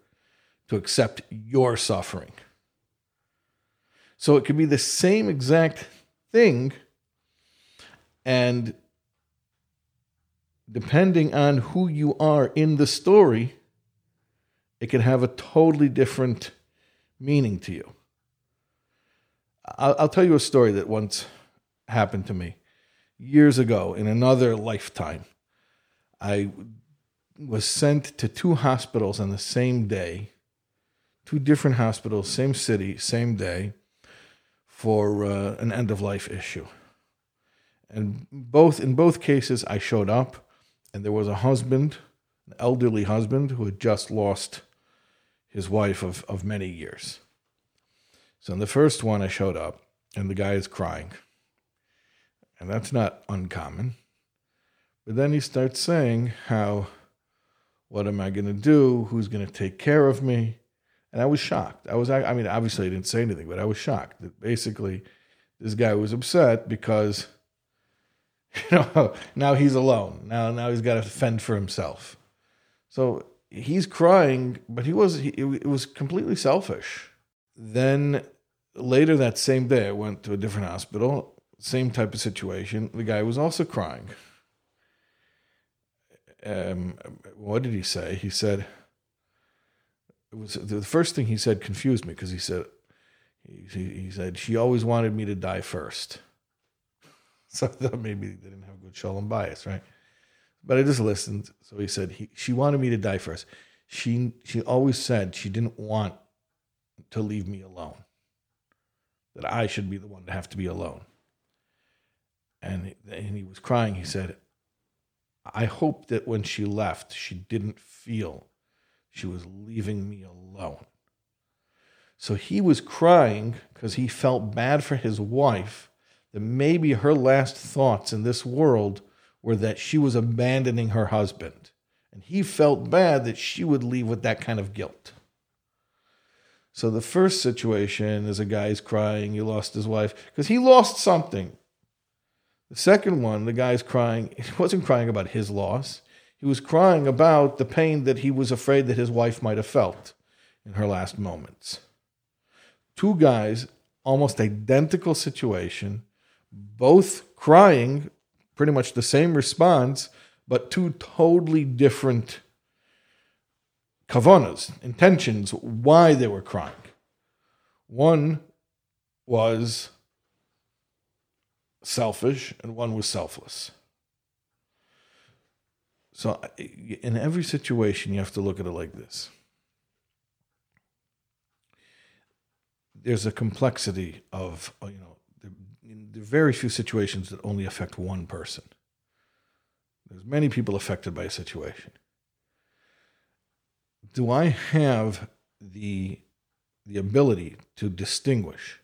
to accept your suffering. So it could be the same exact thing and depending on who you are in the story, it can have a totally different meaning to you. I'll, I'll, tell you a story that once happened to me years ago in another lifetime. I was sent to two hospitals on the same day, two different hospitals, same city, same day, for uh, an end of life issue. And both in both cases, I showed up, and there was a husband, an elderly husband, who had just lost his wife of, of many years. So in the first one, I showed up, and the guy is crying. And that's not uncommon. But then he starts saying how, what am I going to do? Who's going to take care of me? And I was shocked. I was, I mean, obviously I didn't say anything, but I was shocked that basically this guy was upset because You know, now he's alone. Now, now he's got to fend for himself. So he's crying, but he was he, it was completely selfish. Then later that same day, I went to a different hospital. Same type of situation. The guy was also crying. Um, what did he say? He said it was the first thing he said confused me because he said he, he said she always wanted me to die first. So I thought maybe they didn't have good shalom bayis, right? But I just listened. So he said he, she wanted me to die first. She she always said she didn't want to leave me alone. That I should be the one to have to be alone. And, and he was crying. He said, I hope that when she left, she didn't feel she was leaving me alone. So he was crying because he felt bad for his wife that maybe her last thoughts in this world were that she was abandoning her husband. And he felt bad that she would leave with that kind of guilt. So the first situation is a guy's crying, he lost his wife because he lost something. The second one, the guy's crying, he wasn't crying about his loss. He was crying about the pain that he was afraid that his wife might have felt in her last moments. Two guys, almost identical situation, both crying, pretty much the same response, but two totally different kavanas, intentions, why they were crying. One was selfish and one was selfless. So, in every situation, you have to look at it like this there's a complexity of, uh, you know, there, there are very few situations that only affect one person. There's many people affected by a situation. Do I have the the ability to distinguish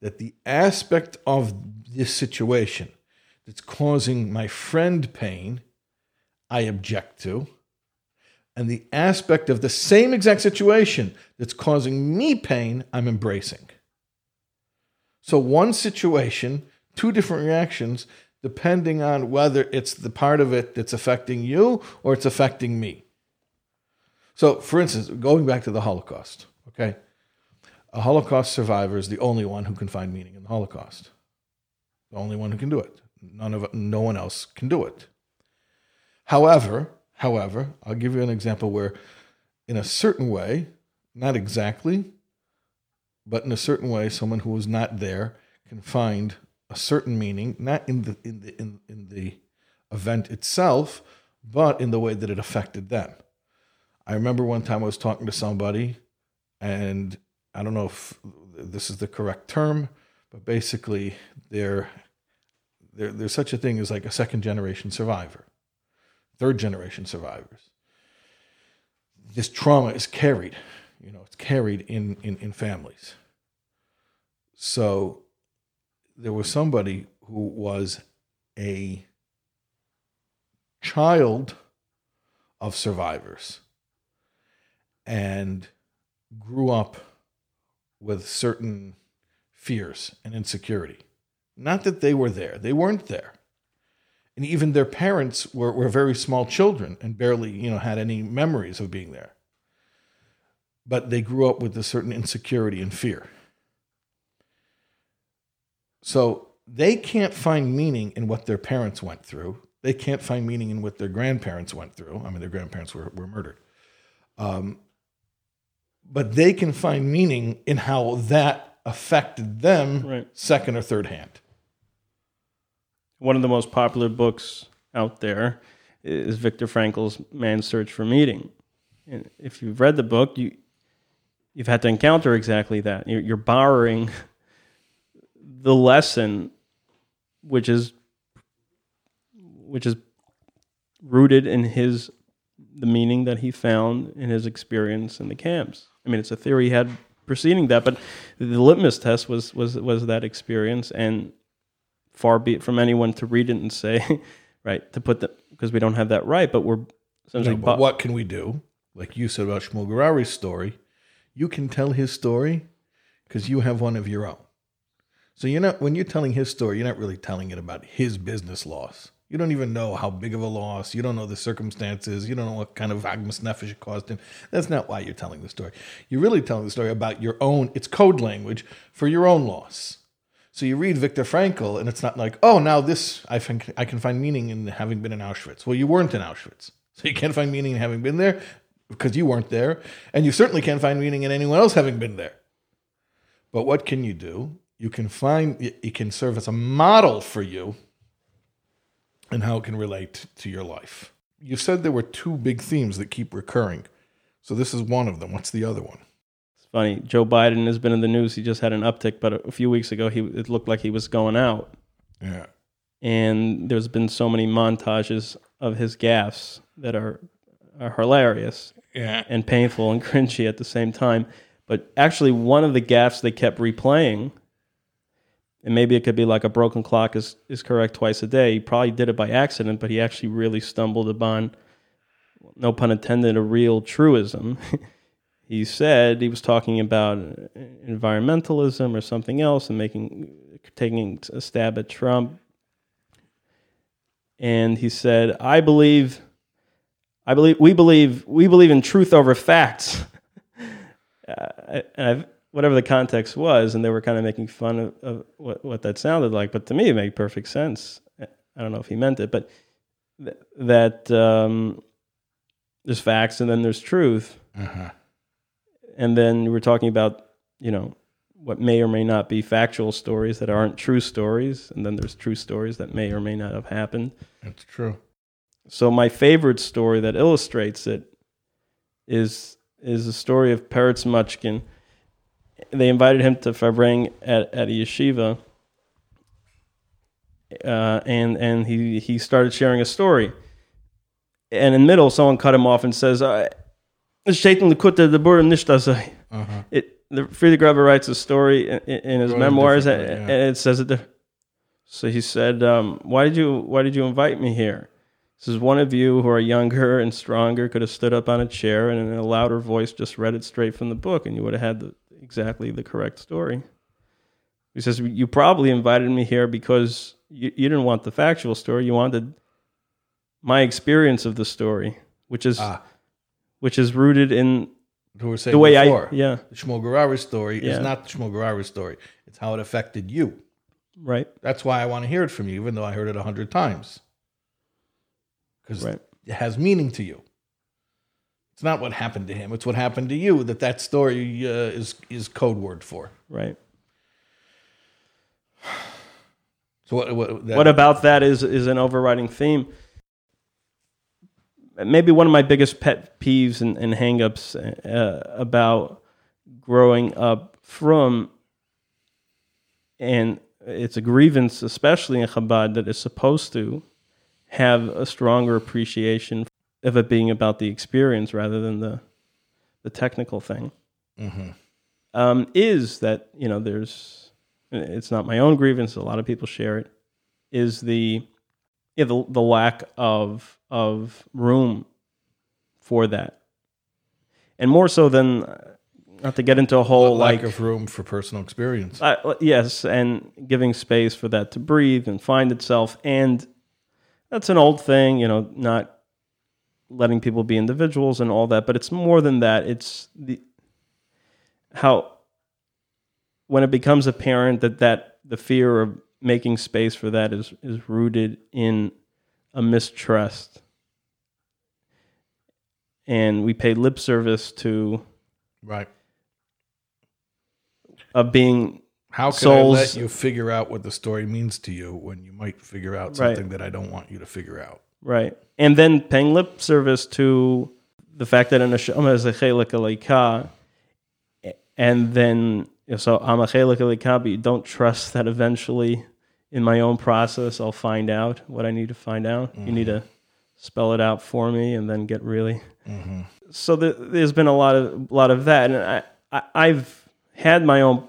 that the aspect of this situation that's causing my friend pain, I object to, and the aspect of the same exact situation that's causing me pain, I'm embracing. So, one situation, two different reactions, depending on whether it's the part of it that's affecting you or it's affecting me. So, for instance, going back to the Holocaust, okay? A Holocaust survivor is the only one who can find meaning in the Holocaust. The only one who can do it. None of no one else can do it. However, however, I'll give you an example where in a certain way, not exactly, but in a certain way, someone who was not there can find a certain meaning, not in the in the in, in the event itself, but in the way that it affected them. I remember one time I was talking to somebody, and I don't know if this is the correct term, but basically they're, they're, there's such a thing as like a second generation survivor, third generation survivors. This trauma is carried, you know, it's carried in, in, in families. So there was somebody who was a child of survivors and grew up with certain fears and insecurity. Not that they were there, they weren't there. And even their parents were, were very small children and barely, you know, had any memories of being there. But they grew up with a certain insecurity and fear. So they can't find meaning in what their parents went through. They can't find meaning in what their grandparents went through. I mean, their grandparents were, were murdered. Um, but they can find meaning in how that affected them Right. second or third hand. One of the most popular books out there is Viktor Frankl's Man's Search for Meaning. And if you've read the book, you you've had to encounter exactly that. You're, you're borrowing the lesson, which is which is rooted in his the meaning that he found in his experience in the camps. I mean, it's a theory he had preceding that, but the litmus test was was was that experience, and far be it from anyone to read it and say, right, to put that because we don't have that right, but we're essentially No, but bu- what can we do? Like you said about Shmuel Garari's story, you can tell his story because you have one of your own. So you're not when you're telling his story, you're not really telling it about his business loss. You don't even know how big of a loss. You don't know the circumstances. You don't know what kind of agmas nefesh it caused him. That's not why you're telling the story. You're really telling the story about your own. It's code language for your own loss. So you read Viktor Frankl, and it's not like, oh, now this I think I can find meaning in having been in Auschwitz. Well, you weren't in Auschwitz, so you can't find meaning in having been there because you weren't there, and you certainly can't find meaning in anyone else having been there. But what can you do? You can find it can serve as a model for you and how it can relate to your life. You said there were two big themes that keep recurring. So this is one of them. What's the other one? It's funny. Joe Biden has been in the news. He just had an uptick, but a few weeks ago, he it looked like he was going out. Yeah. And there's been so many montages of his gaffes that are, are hilarious Yeah. and painful and cringy at the same time. But actually, one of the gaffes they kept replaying, and maybe it could be like a broken clock is, is correct twice a day. He probably did it by accident, but he actually really stumbled upon, no pun intended, a real truism. he said he was talking about environmentalism or something else and making taking a stab at Trump. And he said, "I believe I believe we believe we believe in truth over facts. uh, and I've, whatever the context was, and they were kind of making fun of, of what, what that sounded like. But to me, it made perfect sense. I don't know if he meant it, but th- that um, there's facts and then there's truth, Uh-huh. and then we were talking about you know what may or may not be factual stories that aren't true stories, and then there's true stories that may or may not have happened. That's true. So my favorite story that illustrates it is is the story of Peretz Mochkin. They invited him to farbreng at, at a yeshiva, uh, and and he he started sharing a story. And in the middle, someone cut him off and says, uh, "Shaitan Likkutei Deburim nishtazai." Uh-huh. It the Frierdiker Rebbe writes a story in, in his it memoirs, and, and it says it. there. So he said, um, "Why did you Why did you invite me here?" He says, "One of you who are younger and stronger could have stood up on a chair and in a louder voice just read it straight from the book, and you would have had the, exactly the correct story." He says, "You probably invited me here because you, you didn't want the factual story; you wanted my experience of the story, which is Ah, which is rooted in who were saying the way before. I yeah The Shmuel Garari story Yeah. is not the Shmuel Garari story. It's how it affected you. right That's why I want to hear it from you, even though I heard it a hundred times. Because right it has meaning to you. It's not what happened to him; it's what happened to you that that story uh, is is code word for. right. So what? What, that, what about that is is an overriding theme. Maybe one of my biggest pet peeves and, and hangups uh, about growing up from, and it's a grievance, especially in Chabad, that is supposed to have a stronger appreciation of it being about the experience rather than the the technical thing. Mhm. Um, is that you know there's it's not my own grievance. A lot of people share it. Is the yeah, the the lack of of room for that, and more so than not to get into a whole lack like of room for personal experience? uh, yes, and giving space for that to breathe and find itself. And that's an old thing, you know, not letting people be individuals and all that. But it's more than that. It's the how when it becomes apparent that that the fear of making space for that is is rooted in a mistrust. And we pay lip service to right. of being How can souls- I let you figure out what the story means to you when you might figure out Right. something that I don't want you to figure out? Right. And then paying lip service to the fact that an Neshama is a chelek Eloka, and then so I'm a chelek Eloka, but you don't trust that eventually in my own process I'll find out what I need to find out. You need to spell it out for me and then get really. So there, there's been a lot of a lot of that, and I, I I've had my own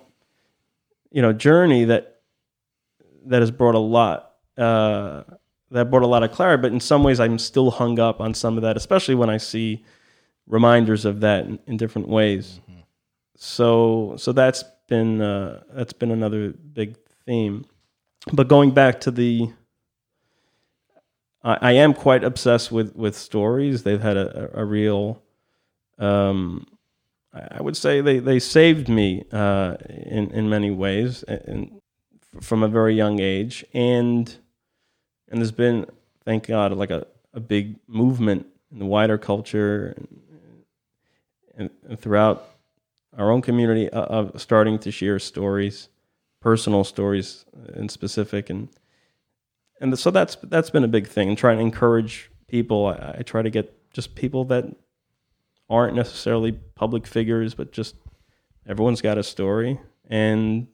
you know journey that that has brought a lot uh, that brought a lot of clarity. But in some ways, I'm still hung up on some of that, especially when I see reminders of that in, in different ways. So so that's been uh, that's been another big theme. But going back to the, I, I am quite obsessed with with stories. They've had a, a, a real. Um, I I would say they, they saved me uh, in in many ways, and from a very young age, and and there's been, thank God, like a, a big movement in the wider culture and, and, throughout our own community uh, of starting to share stories, personal stories in specific, and and so that's that's been a big thing. And trying to encourage people, I, I try to get just people that aren't necessarily public figures, but just everyone's got a story, and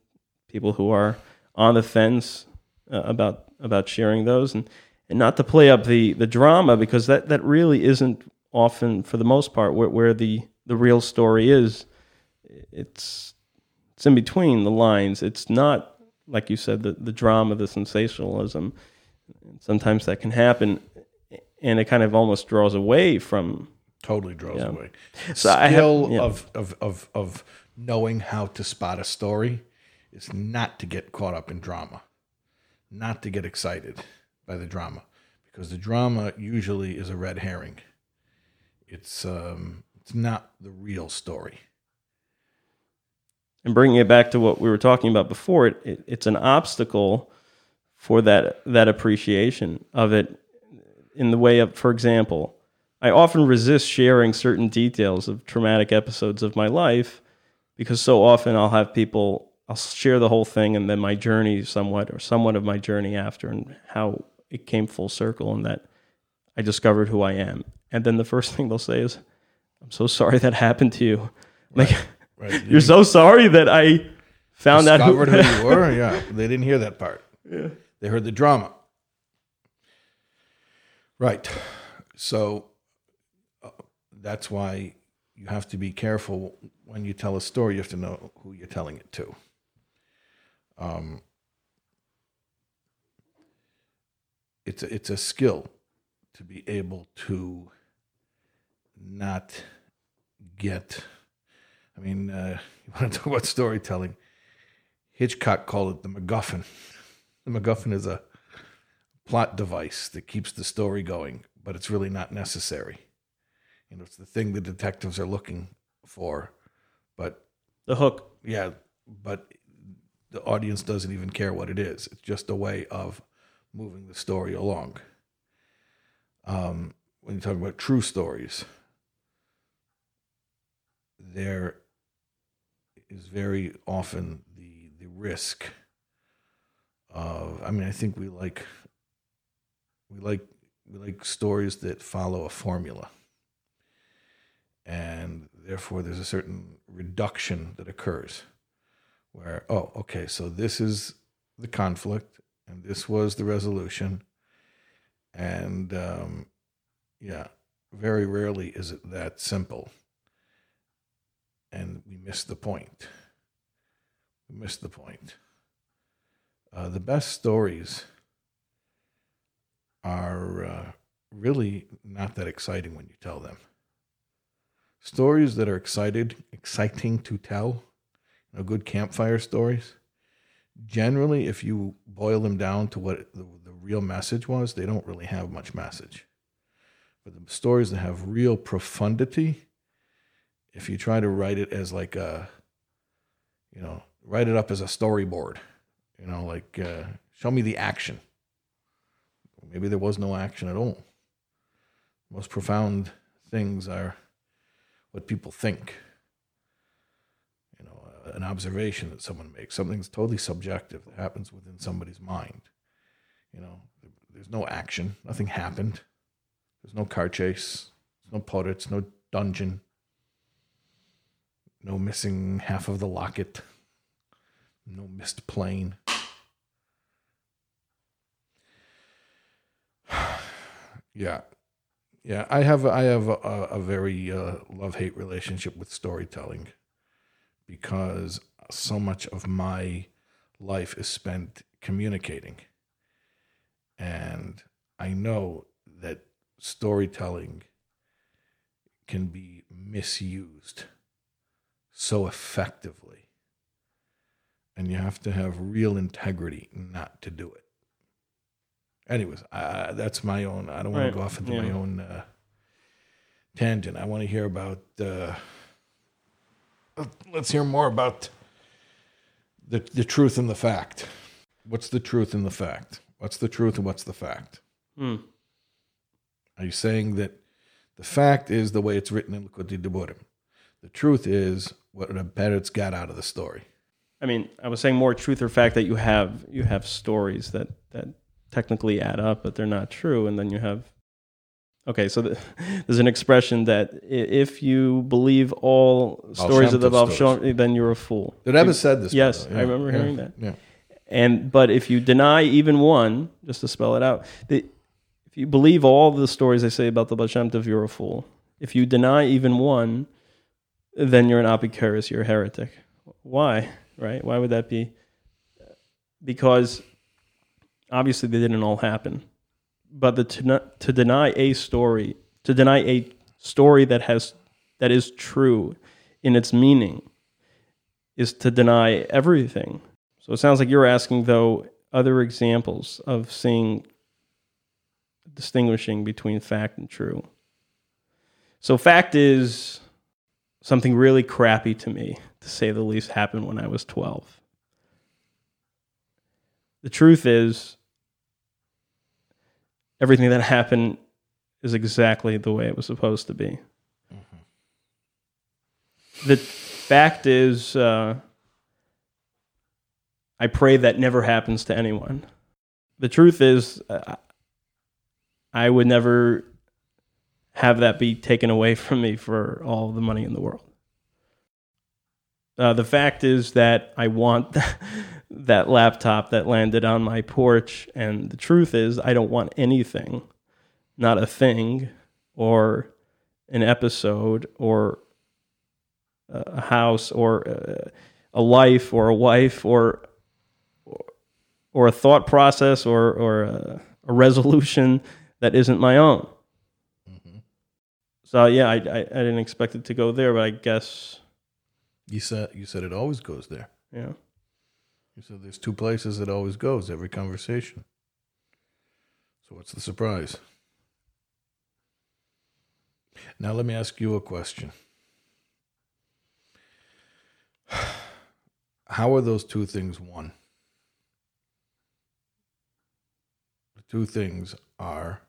people who are on the fence uh, about about sharing those, and and not to play up the the drama because that that really isn't often, for the most part, where where the the real story is. It's it's in between the lines. It's not like you said the the drama, the sensationalism. Sometimes that can happen, and it kind of almost draws away from Totally draws Yeah. away. So I have- Skill yeah. of, of, of, of knowing how to spot a story is not to get caught up in drama, not to get excited by the drama, because the drama usually is a red herring. It's um, it's not the real story. and bringing it back to what we were talking about before, it, it it's an obstacle for that that appreciation of it in the way of, for example, I often resist sharing certain details of traumatic episodes of my life because so often I'll have people I'll share the whole thing and then my journey somewhat or somewhat of my journey after and how it came full circle and that I discovered who I am. And then the first thing they'll say is, I'm so sorry that happened to you. Like Right. you're so sorry that I found out who, who you were. Yeah, they didn't hear that part. Yeah. They heard the drama. Right. So uh, that's why you have to be careful when you tell a story. You have to know who you're telling it to. Um, it's a, it's a skill to be able to not get. I mean, uh, you want to talk about storytelling? Hitchcock called it the MacGuffin. The MacGuffin is a plot device that keeps the story going, but it's really not necessary. You know, it's the thing the detectives are looking for, but the hook. yeah, but the audience doesn't even care what it is. It's just a way of moving the story along. Um, when you talk about true stories, there is very often the the risk of. I mean, I think we like we like we like stories that follow a formula and therefore there's a certain reduction that occurs where oh okay so this is the conflict and this was the resolution and um, yeah very rarely is it that simple. And we miss the point. We miss the point. Uh, the best stories are uh, really not that exciting when you tell them. Stories that are excited exciting to tell know, good campfire stories. Generally if you boil them down to what the, the real message was they don't really have much message. But the stories that have real profundity if you try to write it as like a you know write it up as a storyboard you know like uh, show me the action. Maybe there was no action at all. Most profound things are what people think. An observation that someone makes, something that's totally subjective that happens within somebody's mind. You know, there's no action, nothing happened. There's no car chase, there's no portraits, no dungeon, no missing half of the locket, no missed plane. yeah, yeah, I have I have a, a very uh, love hate relationship with storytelling because so much of my life is spent communicating, and I know that storytelling can be misused so effectively, and you have to have real integrity not to do it anyways, uh, that's my own. I don't want Right, to go off into yeah. my own uh, tangent. I want to hear about. Uh, let's hear more about the the truth and the fact. What's the truth and the fact? What's the truth and what's the fact? Hmm. Are you saying that the fact is the way it's written in Likkutei Deburim? The truth is what the Peretz got out of the story. I mean, I was saying more truth or fact that you have you have stories that that technically add up, but they're not true, and then you have. Okay, so the, there's an expression that i- if you believe all stories of the Shem Tov Baal. Shem, then you're a fool. The Rebbe said this. Yes, by the way. I remember hearing yeah, that. Yeah. And but if you deny even one, just to spell it out, the, if you believe all the stories they say about the Baal Shem Tov, you're a fool. If you deny even one, then you're an apikaris, you're a heretic. Why? Right? Why would that be? Because obviously they didn't all happen. But the to, to deny a story, to deny a story that has that is true in its meaning, is to deny everything. So it sounds like you're asking, though, other examples of seeing, distinguishing between fact and true. So, fact is something really crappy to me, to say the least, happened when I was 12. The truth is, everything that happened is exactly the way it was supposed to be. The fact is, uh, I pray that never happens to anyone. The truth is, uh, I would never have that be taken away from me for all the money in the world. Uh, the fact is that I want that laptop that landed on my porch, and the truth is, I don't want anything, not a thing, or an episode, or a house, or a, life, or a wife, or or a thought process, or or a, a resolution that isn't my own. Mm-hmm. So yeah, I, I I didn't expect it to go there, but I guess You said you said it always goes there. yeah. You said there's two places it always goes, every conversation. So what's the surprise? Now let me ask you a question. How are those two things one? The two things are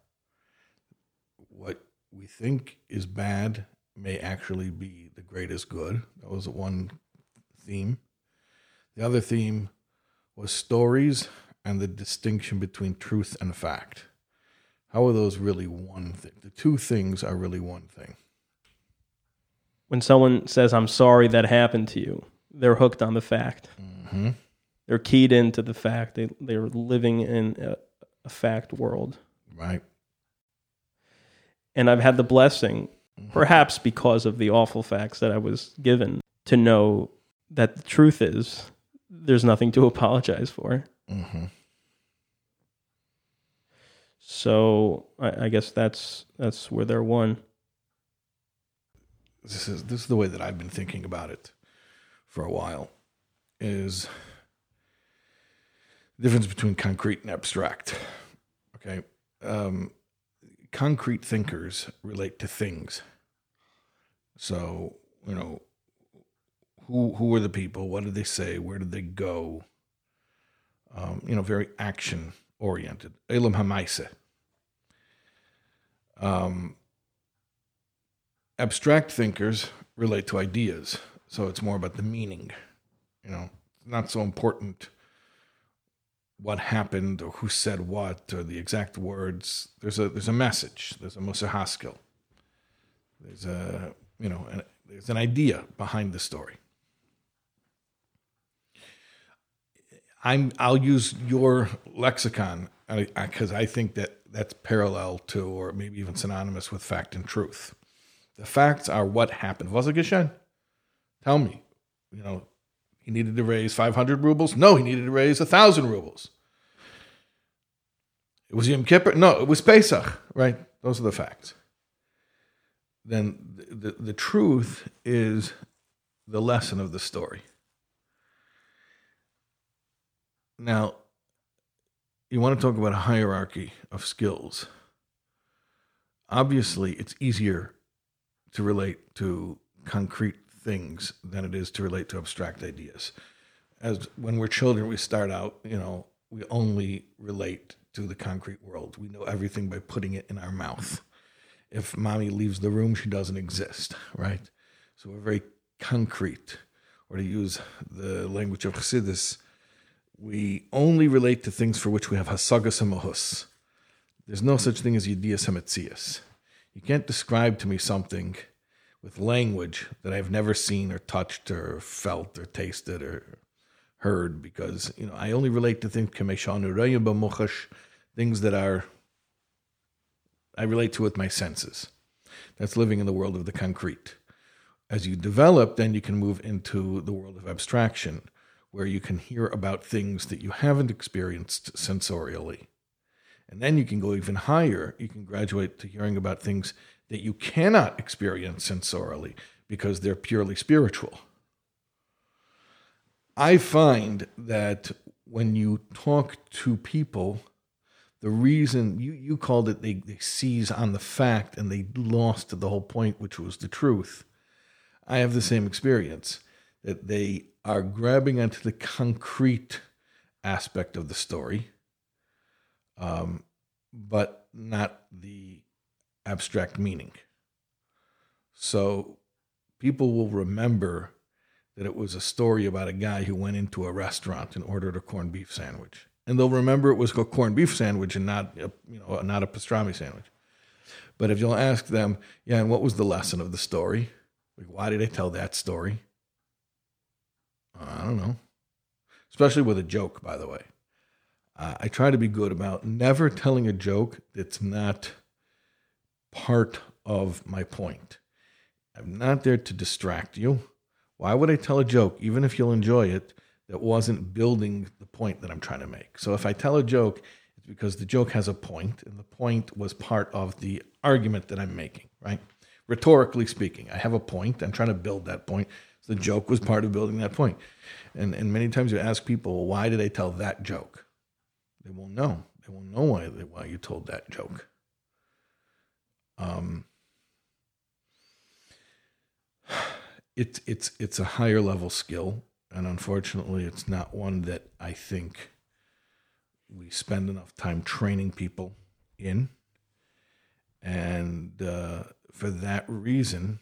what we think is bad may actually be the greatest good. That was one theme. The other theme was stories and the distinction between truth and fact. How are those really one thing? The two things are really one thing. When someone says I'm sorry that happened to you, they're hooked on the fact. hmm They're keyed into the fact. They they're living in a, a fact world. Right? And I've had the blessing, perhaps because of the awful facts that I was given, to know that the truth is there's nothing to apologize for. hmm So I, I guess that's that's where they're one. This is this is the way that I've been thinking about it for a while. Is the difference between concrete and abstract. Okay, um, concrete thinkers relate to things. So you know, who who were the people? What did they say? Where did they go? Um, you know, very action oriented. Elam hamaise. Um, abstract thinkers relate to ideas, so it's more about the meaning. You know, it's not so important what happened or who said what or the exact words. There's a there's a message. There's a mussar haskel. There's a you know an, there's an idea behind the story. I'm I'll use your lexicon because I, I think that that's parallel to or maybe even synonymous with fact and truth. The facts are what happened. Was it geschehen? Tell me. You know, he needed to raise 500 rubles? No, he needed to raise 1,000 rubles. It was Yom Kippur? No, it was Pesach, right? Those are the facts. Then the, the, the truth is the lesson of the story. Now, you want to talk about a hierarchy of skills. Obviously, it's easier to relate to concrete things than it is to relate to abstract ideas. As when we're children, we start out, you know, we only relate to the concrete world. We know everything by putting it in our mouth. If mommy leaves the room, she doesn't exist, right? So we're very concrete. Or to use the language of Chassidus, we only relate to things for which we have hasagas and There's no such thing as yedias hametzias. You can't describe to me something with language that I've never seen or touched or felt or tasted or heard because you know I only relate to things things that are I relate to with my senses. That's living in the world of the concrete. As you develop, then you can move into the world of abstraction, where you can hear about things that you haven't experienced sensorially. And then you can go even higher. You can graduate to hearing about things that you cannot experience sensorially because they're purely spiritual. I find that when you talk to people, the reason you, you called it they, they seize on the fact and they lost the whole point, which was the truth. I have the same experience that they are grabbing onto the concrete aspect of the story, um, but not the abstract meaning. So people will remember that it was a story about a guy who went into a restaurant and ordered a corned beef sandwich. And they'll remember it was a corned beef sandwich and not, a, you know, not a pastrami sandwich. But if you'll ask them, yeah, and what was the lesson of the story? Like, why did they tell that story? I don't know. Especially with a joke, by the way. Uh, I try to be good about never telling a joke that's not part of my point. I'm not there to distract you. Why would I tell a joke, even if you'll enjoy it, that wasn't building the point that I'm trying to make? So if I tell a joke, it's because the joke has a point, and the point was part of the argument that I'm making, right? Rhetorically speaking, I have a point. I'm trying to build that point. The joke was part of building that point. And, and many times you ask people, why did I tell that joke? They won't know. They won't know why, why you told that joke. Um, it's it's it's a higher level skill, and unfortunately, it's not one that I think we spend enough time training people in, and uh, for that reason,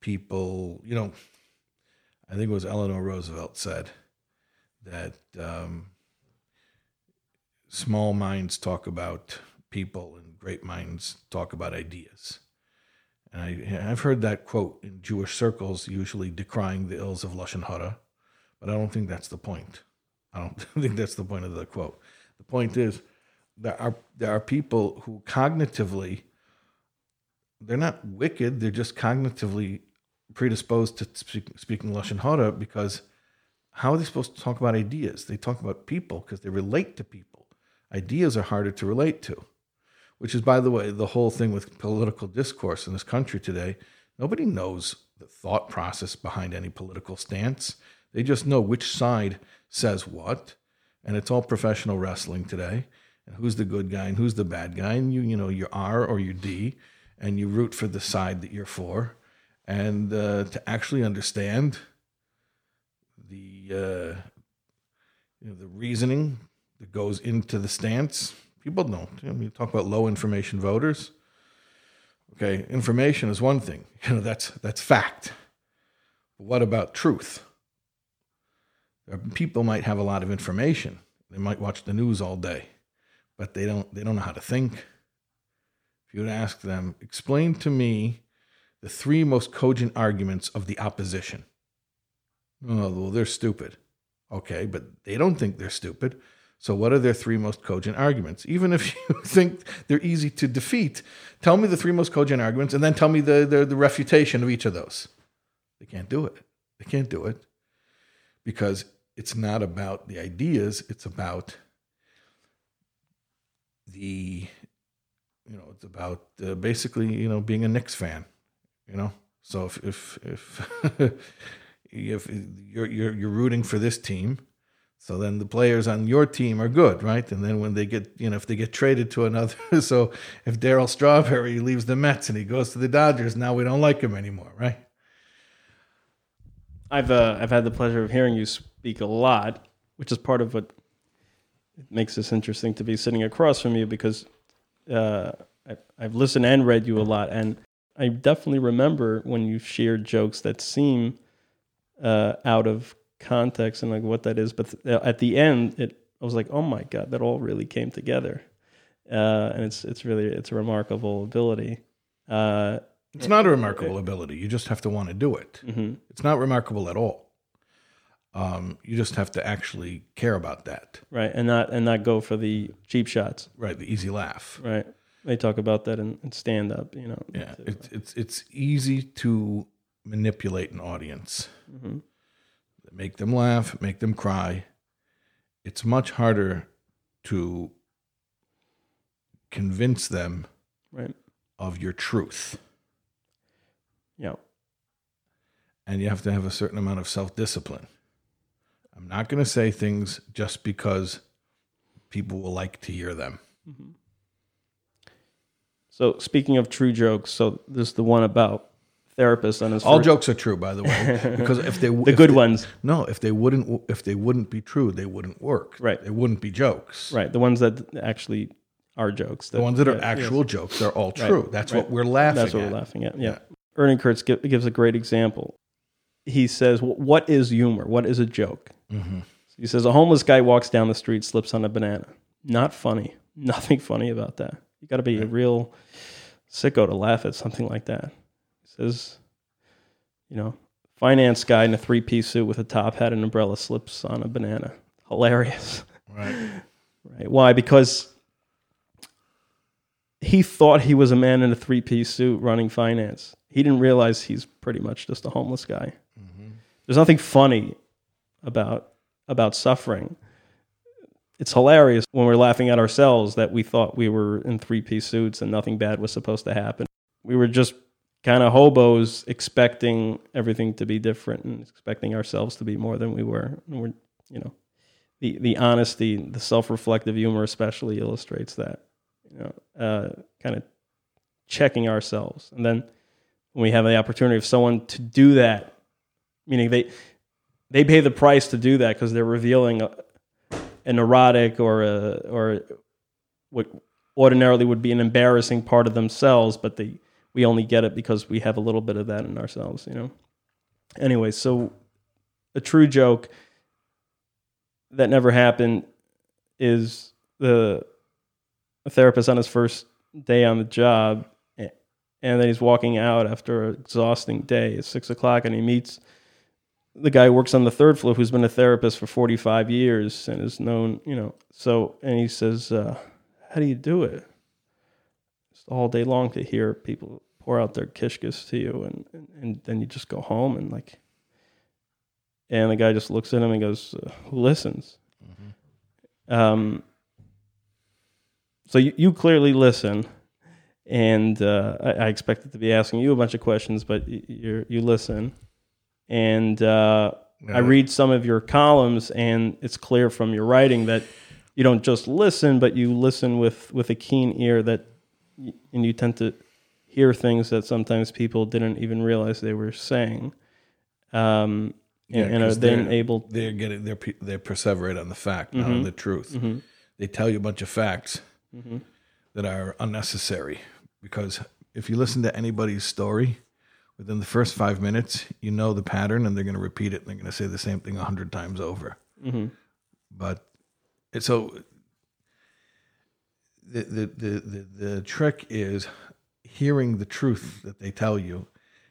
people, you know, I think it was Eleanor Roosevelt said that um, small minds talk about people and great minds talk about ideas. And I, I've heard that quote in Jewish circles, usually decrying the ills of Lashon Hara, but I don't think that's the point. I don't think that's the point of the quote. The point is there are there are people who cognitively they're not wicked, they're just cognitively predisposed to speak, speaking Lashon Hara because how are they supposed to talk about ideas? They talk about people because they relate to people. Ideas are harder to relate to which is, by the way, the whole thing with political discourse in this country today. Nobody knows the thought process behind any political stance. They just know which side says what, and it's all professional wrestling today. And who's the good guy and who's the bad guy, and you you know you're R or you're D, and you root for the side that you're for. And uh, to actually understand the uh, you know the reasoning that goes into the stance People don't. I mean, you talk about low information voters. Okay, information is one thing. You know, that's that's fact. But what about truth? People might have a lot of information. They might watch the news all day, but they don't they don't know how to think. If you would ask them, explain to me the three most cogent arguments of the opposition. Oh, well, they're stupid. Okay, but they don't think they're stupid. So, what are their three most cogent arguments? Even if you think they're easy to defeat, tell me the three most cogent arguments and then tell me the, the, the refutation of each of those. They can't do it. They can't do it because it's not about the ideas, it's about the, you know, it's about uh, basically, you know, being a Knicks fan, you know? So if, if, if, if you're, you're, you're rooting for this team, so then the players on your team are good, right? And then when they get, you know, if they get traded to another, so if Darryl Strawberry leaves the Mets and he goes to the Dodgers, now we don't like him anymore, right? I've uh, I've had the pleasure of hearing you speak a lot, which is part of what makes this interesting to be sitting across from you because uh, I, I've listened and read you a lot, and I definitely remember when you shared jokes that seem uh, out of context and like what that is. But th- at the end, it I was like, oh my god, that all really came together, uh, and it's it's really it's a remarkable ability. Uh, it's not a remarkable ability. You just have to want to do it. Mm-hmm. It's not remarkable at all. Um, you just have to actually care about that, right? And not and not go for the cheap shots, right? The easy laugh, right? They talk about that in, in stand up, you know. Yeah, it's it's it's easy to manipulate an audience. Mm-hmm make them laugh, make them cry. It's much harder to convince them right. of your truth. Yeah. And you have to have a certain amount of self discipline. I'm not going to say things just because people will like to hear them. Mm-hmm. So, speaking of true jokes, so this is the one about therapist and his. All first... jokes are true, by the way, because if they the if good they, ones, no, if they wouldn't if they wouldn't be true, they wouldn't work. Right, they wouldn't be jokes. Right, the ones that actually are jokes. That, the ones that are actual yes. jokes are all true. Right. That's right. what we're laughing. That's what at. we're laughing at. Yeah. yeah. Ernie Kurtz gi- gives a great example. He says, "What is humor? What is a joke?" Mm-hmm. He says, "A homeless guy walks down the street, slips on a banana. Not funny. Nothing funny about that. You got to be a real sicko to laugh at something like that." He says, "You know, finance guy in a three-piece suit with a top hat and umbrella slips on a banana. Hilarious." Right. Right. Why? Because he thought he was a man in a three piece suit running finance. He didn't realize he's pretty much just a homeless guy. Mm-hmm. There's nothing funny about about suffering. It's hilarious when we're laughing at ourselves that we thought we were in three piece suits and nothing bad was supposed to happen. We were just kind of hobos expecting everything to be different and expecting ourselves to be more than we were. And we're, you know, the the honesty, the self reflective humor, especially illustrates that. You know, uh, kind of checking ourselves, and then when we have the opportunity of someone to do that, meaning they they pay the price to do that because they're revealing a, an neurotic or a or what ordinarily would be an embarrassing part of themselves, but they we only get it because we have a little bit of that in ourselves. You know. Anyway, so a true joke that never happened is the a therapist on his first day on the job and then he's walking out after an exhausting day at six o'clock and he meets the guy who works on the third floor who's been a therapist for 45 years and is known you know so and he says uh, how do you do it? Just all day long to hear people pour out their kishkas to you and, and, and then you just go home and like and the guy just looks at him and goes, uh, "Who listens?" Um, so you, you clearly listen, and uh, I, I expected to be asking you a bunch of questions, but you you listen, and uh, I read some of your columns, and it's clear from your writing that you don't just listen, but you listen with with a keen ear that, and you tend to hear things that sometimes people didn't even realize they were saying. Um, and, and are then they're- able They're getting they're they perseverate on the fact, not Mm-hmm. on the truth. They tell you a bunch of facts that are unnecessary because if you listen to anybody's story within the first five minutes, you know the pattern, and they're going to repeat it. and They're going to say the same thing a hundred times over. Mm-hmm. But so the, the the the the trick is hearing the truth that they tell you,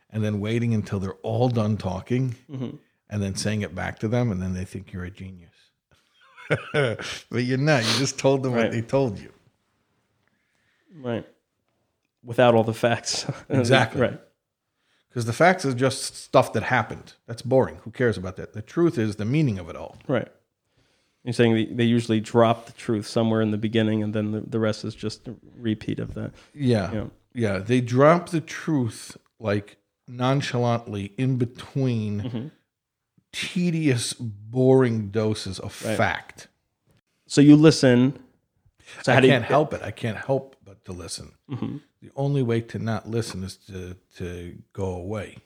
and then waiting until they're all done talking, mm-hmm. and then saying it back to them, and then they think you're a genius. but you're not. You just told them Right. what they told you. right without all the facts. Exactly. right. Because the facts is just stuff that happened. That's boring. Who cares about that? The truth is the meaning of it all. Right. You're saying they, they usually drop the truth somewhere in the beginning, and then the, the rest is just a repeat of that. Yeah. Yeah. Yeah. They drop the truth like nonchalantly in between Mm-hmm. tedious, boring doses of fact. So you listen. So I can't help it. I can't help but to listen. Mm-hmm. The only way to not listen is to to go away,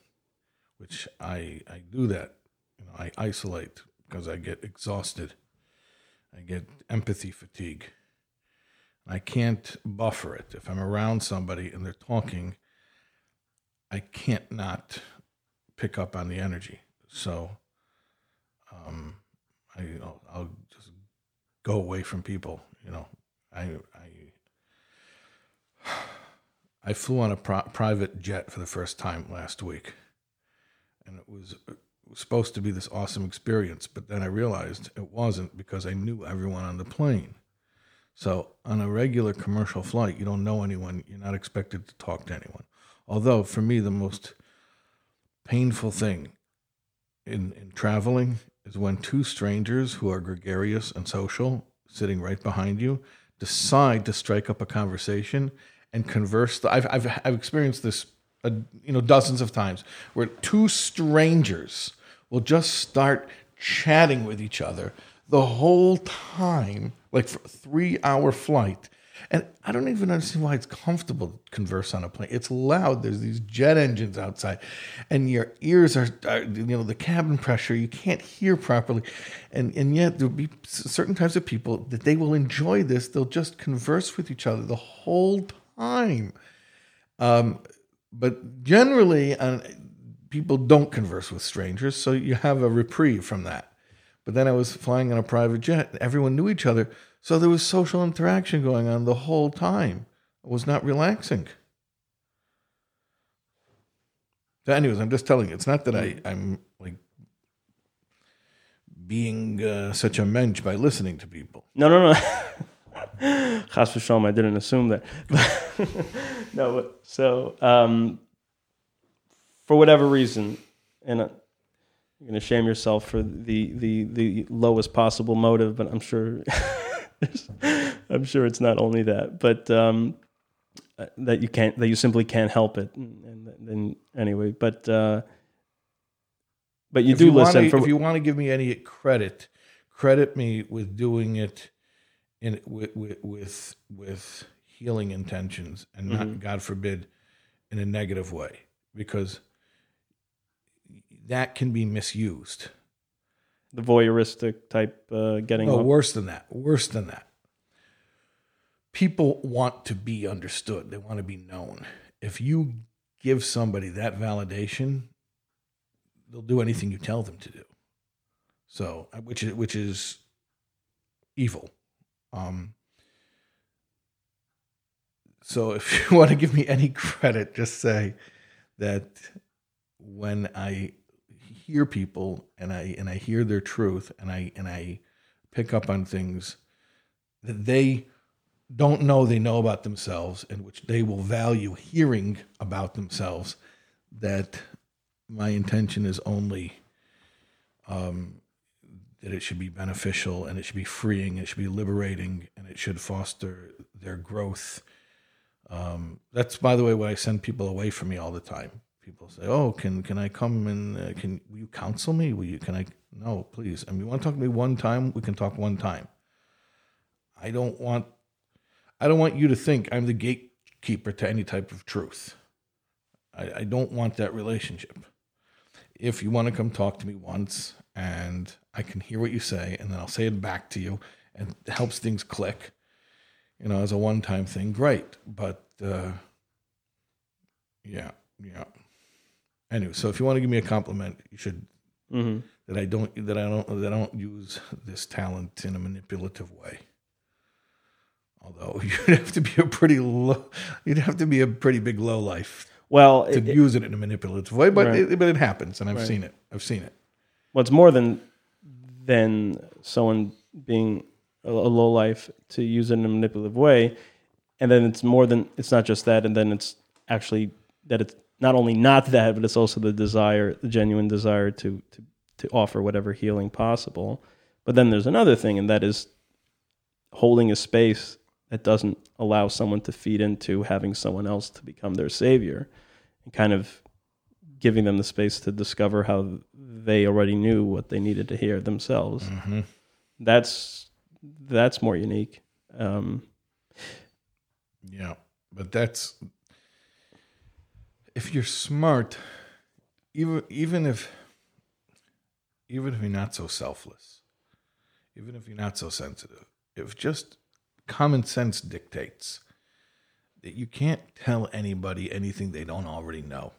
which I I do that. You know, I isolate because I get exhausted. I get empathy fatigue. I can't buffer it. If I'm around somebody and they're talking, I can't not pick up on the energy. So, um, I I'll, I'll just go away from people. You know, I I I flew on a pri- private jet for the first time last week, and it was, it was supposed to be this awesome experience. But then I realized it wasn't because I knew everyone on the plane. So on a regular commercial flight, you don't know anyone. You're not expected to talk to anyone. Although for me, the most painful thing in in traveling is when two strangers who are gregarious and social, sitting right behind you, decide to strike up a conversation and converse. I've I've, I've experienced this, uh, you know, dozens of times where two strangers will just start chatting with each other the whole time, like for a three-hour flight. And I don't even understand why it's comfortable to converse on a plane. It's loud. There's these jet engines outside, and your ears are, are you know, the cabin pressure. You can't hear properly, and and yet there'll be certain types of people that they will enjoy this. They'll just converse with each other the whole time. Um, but generally, uh, people don't converse with strangers, so you have a reprieve from that. But then I was flying on a private jet, everyone knew each other, so there was social interaction going on the whole time. It was not relaxing. So anyways, I'm just telling you, it's not that I, I'm like being uh, such a mensch by listening to people. No, no, no. Chas v'shalom, I didn't assume that. no, but so um, for whatever reason, and uh, you're going to shame yourself for the, the the lowest possible motive, but I'm sure I'm sure it's not only that, but um, uh, that you can't that you simply can't help it. And then anyway, but uh, but you if do you listen wanna, for if you want to give me any credit, credit me with doing it in with with with, with healing intentions and not, Mhm. God forbid, in a negative way, because that can be misused. the voyeuristic type uh, getting No, worse than that. Worse than that. People want to be understood. They want to be known. If you give somebody that validation, they'll do anything you tell them to do. So, uh, which is which is evil. Um, so, if you want to give me any credit, just say that when I hear people and I and I hear their truth and I and I pick up on things that they don't know they know about themselves and which they will value hearing about themselves that my intention is only um, that it should be beneficial and it should be freeing it should be liberating and it should foster their growth. Um, that's by the way why i send people away from me all the time. People say oh can can i come and uh, can will you counsel me? Will you can i no please. I mean you want to talk to me one time? We can talk one time. I don't want i don't want you to think i'm the gatekeeper to any type of truth. I, I don't want that relationship. If you want to come talk to me once and i can hear what you say and then i'll say it back to you and it helps things click you know as a one-time thing great but uh yeah yeah anyway so if you want to give me a compliment you should hmm that I don't that I don't that I don't use this talent in a manipulative way. Although you'd have to be a pretty low, you'd have to be a pretty big low life Well, to it, use it in a manipulative way, but Right. it, but it happens, and I've Right. seen it. I've seen it. what's more than than someone being a, a low life to use it in a manipulative way, and then it's more than it's not just that, and then it's actually that it's not only not that, but it's also the desire, the genuine desire to to to offer whatever healing possible. But then there's another thing, and that is holding a space that doesn't allow someone to feed into having someone else to become their savior, and kind of giving them the space to discover how they already knew what they needed to hear themselves. Mm-hmm. That's that's more unique. Um, Yeah, but that's if you're smart, even even if even if you're not so selfless, even if you're not so sensitive, if just common sense dictates that you can't tell anybody anything they don't already know.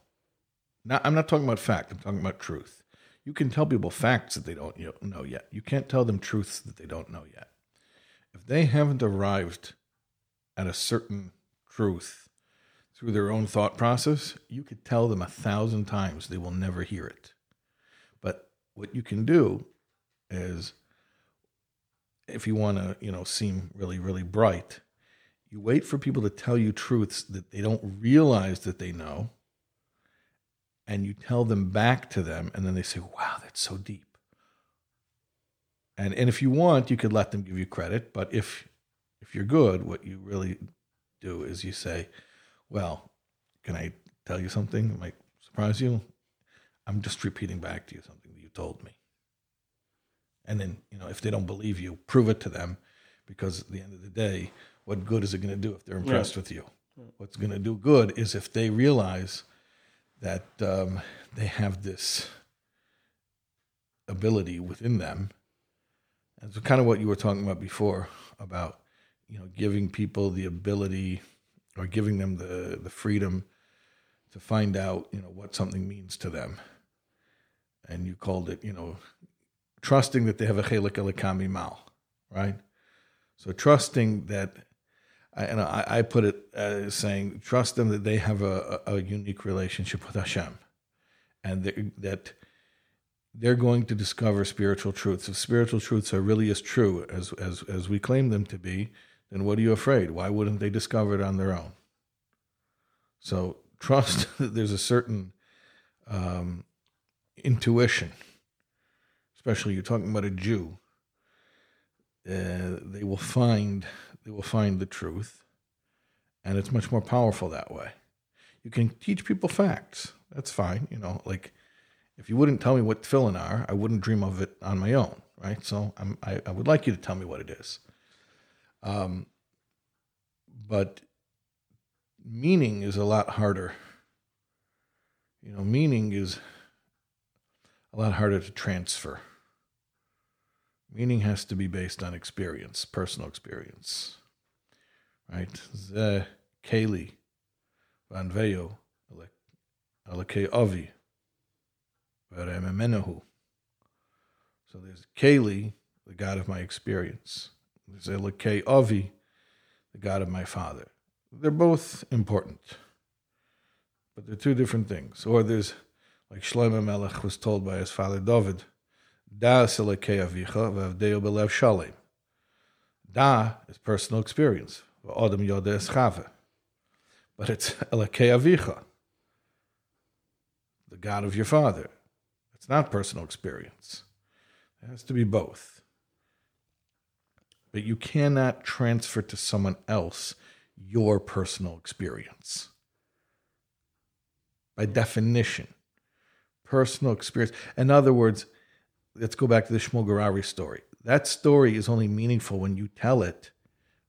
Not, I'm not talking about fact. I'm talking about truth. You can tell people facts that they don't you know, know yet. You can't tell them truths that they don't know yet. If they haven't arrived at a certain truth through their own thought process, you could tell them a thousand times, they will never hear it. But what you can do is, if you want to, you know, seem really, really bright, you wait for people to tell you truths that they don't realize that they know, and you tell them back to them, and then they say, "Wow, that's so deep." And and if you want, you could let them give you credit, but if if you're good, what you really do is you say, "Well, can I tell you something that might surprise you? I'm just repeating back to you something that you told me." And then, you know, if they don't believe you, prove it to them because at the end of the day, what good is it going to do if they're impressed with you? What's going to do good is if they realize that um, they have this ability within them. And kind of what you were talking about before about, you know, giving people the ability or giving them the, the freedom to find out, you know, what something means to them. And you called it, you know, trusting that they have a chelek Eloka mimaal, right? So trusting that, I- and I, I put it as saying, trust them that they have a, a, unique relationship with Hashem, and that, that they're going to discover spiritual truths. If spiritual truths are really as true as as as we claim them to be, then what are you afraid? Why wouldn't they discover it on their own? So trust that there's a certain um, intuition, especially you're talking about a Jew. Uh, they will find they will find the truth, and it's much more powerful that way. You can teach people facts. That's fine, you know. Like if you wouldn't tell me what tefillin are, I wouldn't dream of it on my own, right? So I'm, I, I would like you to tell me what it is. Um, but meaning is a lot harder. You know, meaning is a lot harder to transfer. Meaning has to be based on experience, personal experience. Right? Ze Keli Van Veo Alake Avi Varememenahu. So there's Keli, the God of my experience. There's Elokei Avi, the God of my father. They're both important, but they're two different things. Or there's, like Shlomo Melech was told by his father David, Da Elokei Avicha v'avdeo belev shalem. Da is personal experience. But it's Elokei Avicha, the God of your father. It's not personal experience. It has to be both. But you cannot transfer to someone else your personal experience. By definition, personal experience. In other words, let's go back to the Shmuel Garari story. That story is only meaningful when you tell it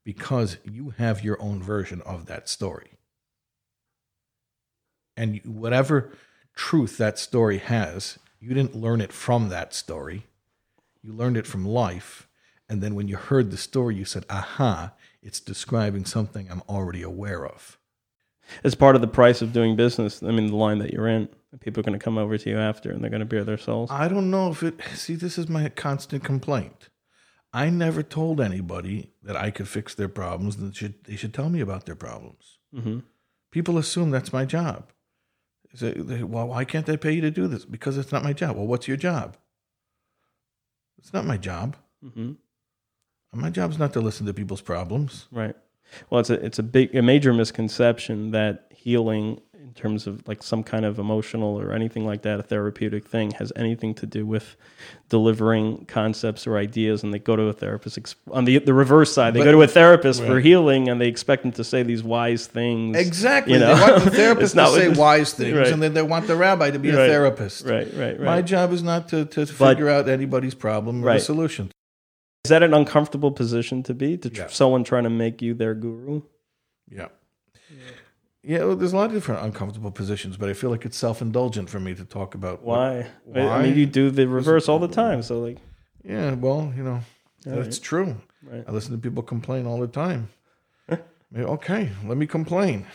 because you have your own version of that story. And whatever truth that story has, you didn't learn it from that story. You learned it from life. And then when you heard the story, you said, aha, it's describing something I'm already aware of. As part of the price of doing business, I mean, the line that you're in, people are going to come over to you after and they're going to bear their souls. I don't know if it, see, this is my constant complaint. I never told anybody that I could fix their problems and should, they should tell me about their problems. hmm People assume that's my job. They they- well, why can't they pay you to do this? Because it's not my job. Well, what's your job? It's not my job. hmm My job's not to listen to people's problems. Right. Well, it's a it's a big a major misconception that healing in terms of like some kind of emotional or anything like that, a therapeutic thing, has anything to do with delivering concepts or ideas. And they go to a therapist on the the reverse side. They But- go to a therapist for healing, and they expect them to say these wise things. Exactly. You know? They want the therapist to say wise things, Right. and then they want the rabbi to be a therapist. Right. Right. Right. My job is not to, to But- figure out anybody's problem or Right. the solution. Is that an uncomfortable position to be? To tr- Yeah. someone trying to make you their guru? Yeah. Yeah, well, there's a lot of different uncomfortable positions, but I feel like it's self indulgent for me to talk about what- Why? I- Why? mean, you do the reverse all the time. So like, yeah, well, you know, All that's true. Right. I listen to people complain all the time. Okay, let me complain.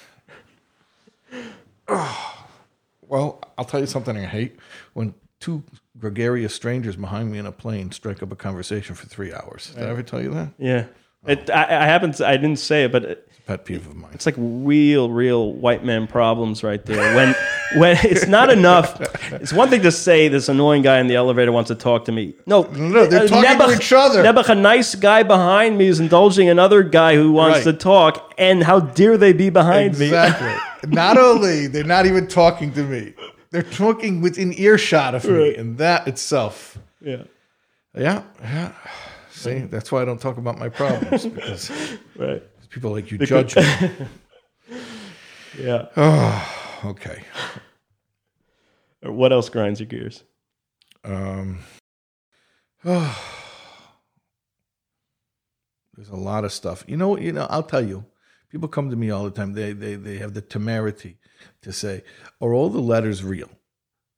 Ah, well, I'll tell you something I hate when two gregarious strangers behind me in a plane strike up a conversation for three hours. Did I ever tell you that? yeah. It, I, I haven't. I didn't say it, but it, Pet peeve of mine. It's like real, real white man problems right there. When when it's not enough. It's one thing to say this annoying guy in the elevator wants to talk to me. No, No, they're talking to each other. Nebuch, a nice guy behind me is indulging another guy who wants Right. to talk, and how dare they be behind me? Exactly. not only they're not even talking to me, they're talking within earshot of me, and that itself. Yeah, Yeah, yeah. See, that's why I don't talk about my problems because right. People like you judge me. Yeah. Oh, okay. What else grinds your gears? Um, oh, there's a lot of stuff. You know, you know. I'll tell you. People come to me all the time. They they they have the temerity to say, "Are all the letters real?"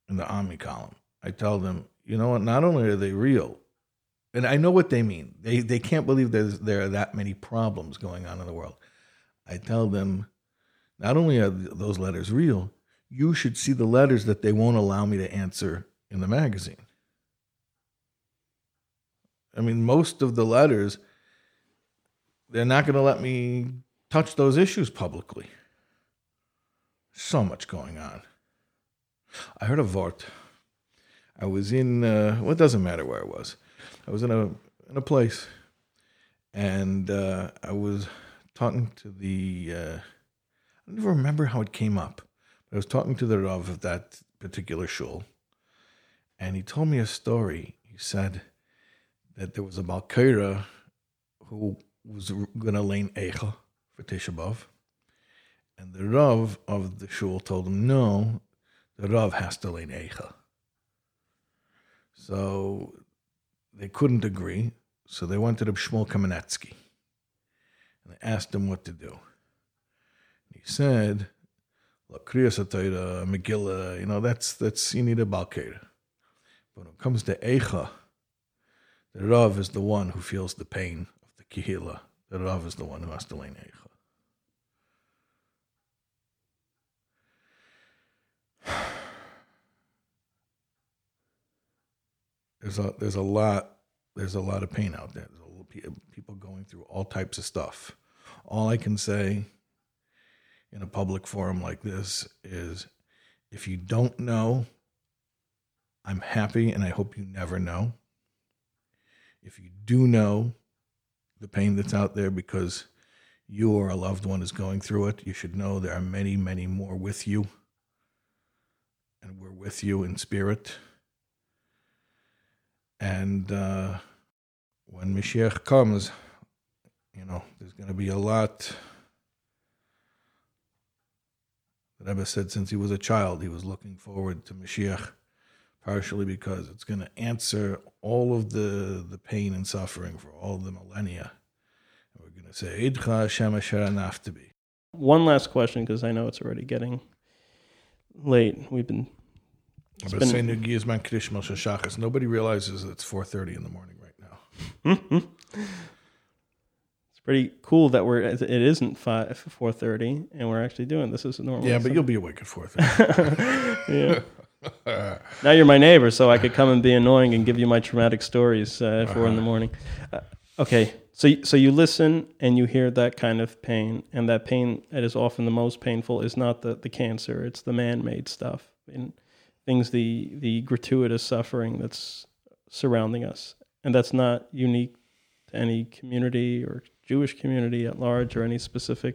In the Ami column, I tell them, you know what? Not only are they real, and I know what they mean. They they can't believe there's there are that many problems going on in the world. I tell them, not only are those letters real, you should see the letters that they won't allow me to answer in the magazine. I mean, most of the letters, they're not going to let me touch those issues publicly. So much going on. I heard a Vort. I was in, uh, well, it doesn't matter where I was. I was in a in a place, and uh, I was talking to the. Uh, I don't even remember how it came up. But I was talking to the Rav of that particular shul, and he told me a story. He said that there was a Baal Koreh who was going to lane Eicha for Tisha B'Av, and the Rav of the shul told him, no, the Rav has to lane Eicha. So they couldn't agree, so they went to the Shmuel Kamenetsky and they asked him what to do. He said, Look, Kriyas HaTorah, Megillah, you know, that's, that's, you need a Baal Koreh. But when it comes to Eicha, the Rav is the one who feels the pain of the Kehila. The Rav is the one who has to lane Eicha. There's a there's a lot there's a lot of pain out there. People going through all types of stuff. All I can say in a public forum like this is if you don't know, I'm happy and I hope you never know. If you do know the pain that's out there because you or a loved one is going through it, you should know there are many, many more with you. And we're with you in spirit. And uh, when Mashiach comes, you know, there's going to be a lot. The Rebbe said since he was a child, he was looking forward to Mashiach, partially because it's going to answer all of the, the pain and suffering for all the millennia. And we're going to say, Idcha Hashem asher. One last question because I know it's already getting late. We've been But been- saying Gizman Krish Moshe Shachas. Nobody realizes it's 4.30 in the morning right now. it's pretty cool that we're it isn't five four thirty and we're actually doing this as a normal. Yeah, but you'll be awake at 4.30. yeah. now you're my neighbor, so I could come and be annoying and give you my traumatic stories uh, at 4 in the morning. Uh, okay, so so you listen and you hear that kind of pain, and that pain that is often the most painful is not the, the cancer; it's the man-made stuff and things the the gratuitous suffering that's surrounding us, and that's not unique to any community or Jewish community at large or any specific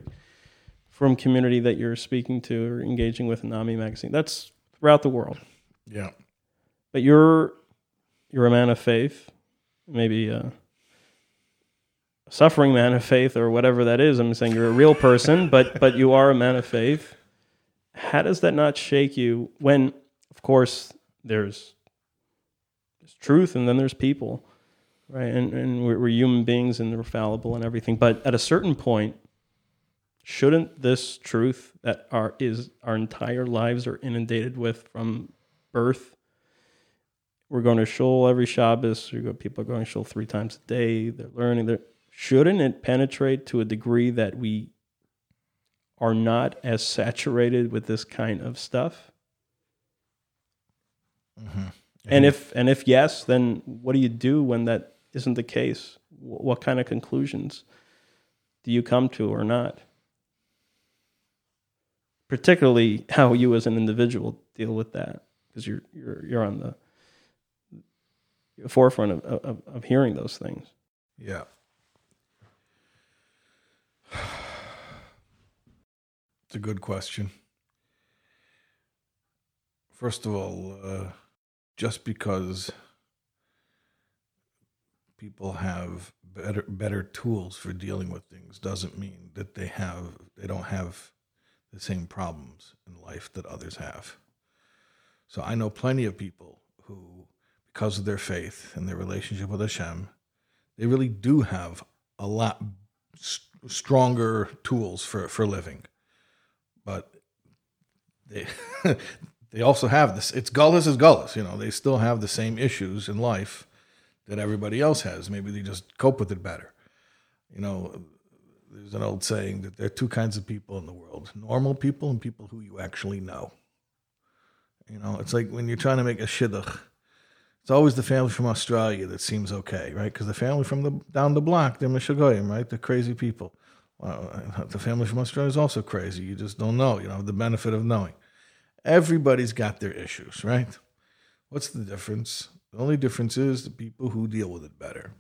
from community that you're speaking to or engaging with in Ami magazine. That's throughout the world. yeah. But you're you're a man of faith, maybe a suffering man of faith or whatever that is. I'm saying you're a real person, but but you are a man of faith. How does that not shake you when, of course, there's there's truth and then there's people, right? And and we're, we're human beings and we're fallible and everything. But at a certain point, shouldn't this truth that our is our entire lives are inundated with from birth we're going to shul every Shabbos. People are going to shul three times a day. They're learning. They're, shouldn't it penetrate to a degree that we are not as saturated with this kind of stuff? And if and if yes, then what do you do when that isn't the case? What kind of conclusions do you come to or not? Particularly how you as an individual deal with that, because you're you're you're on the forefront of, of, of hearing those things. Yeah. It's a good question. First of all, uh, just because people have better better tools for dealing with things doesn't mean that they have they don't have the same problems in life that others have. So I know plenty of people who, because of their faith and their relationship with Hashem, they really do have a lot s- stronger tools for, for living. But they they also have this. It's gullus is gullus. You know, they still have the same issues in life that everybody else has. Maybe they just cope with it better. You know, there's an old saying that there are two kinds of people in the world: normal people and people who you actually know. You know, it's like when you're trying to make a shidduch. It's always the family from Australia that seems okay, right? Because the family from the down the block, they're Mishagoyim, right? They're crazy people. Well, the family from Australia is also crazy. You just don't know. You know the benefit of knowing. Everybody's got their issues, right? What's the difference? The only difference is the people who deal with it better.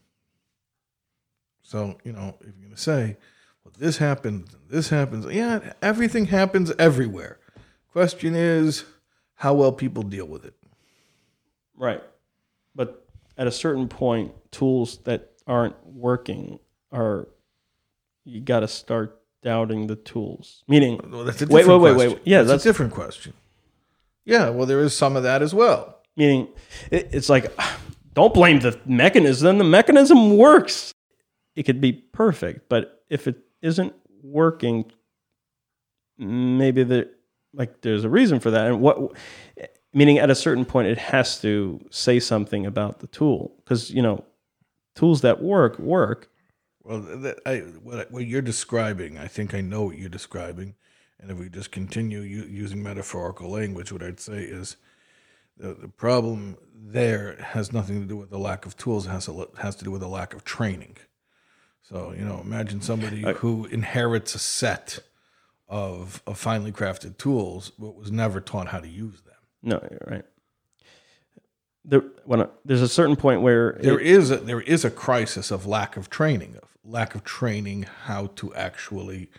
So, you know, if you're going to say, well, this happens, and this happens, yeah, everything happens everywhere. Question is how well people deal with it. Right. But at a certain point, tools that aren't working are you got to start doubting the tools. Meaning, Well, that's a Wait, wait, wait, question. wait. Yeah, that's, that's- a different question. Yeah, well, there is some of that as well. meaning it, it's like don't blame the mechanism. The mechanism works. It could be perfect, but if it isn't working, maybe the like there's a reason for that. And what meaning at a certain point, it has to say something about the tool because you know tools that work work. Well, that, I, what, what you're describing, I think I know what you're describing. And if we just continue u- using metaphorical language, what I'd say is the, the problem there has nothing to do with the lack of tools, it has, to, has to do with the lack of training. So, you know, imagine somebody who inherits a set of, of finely crafted tools, but was never taught how to use them. No, you're right. There, when I, there's a certain point where There it- is a, there is a crisis of lack of training, of lack of training how to actually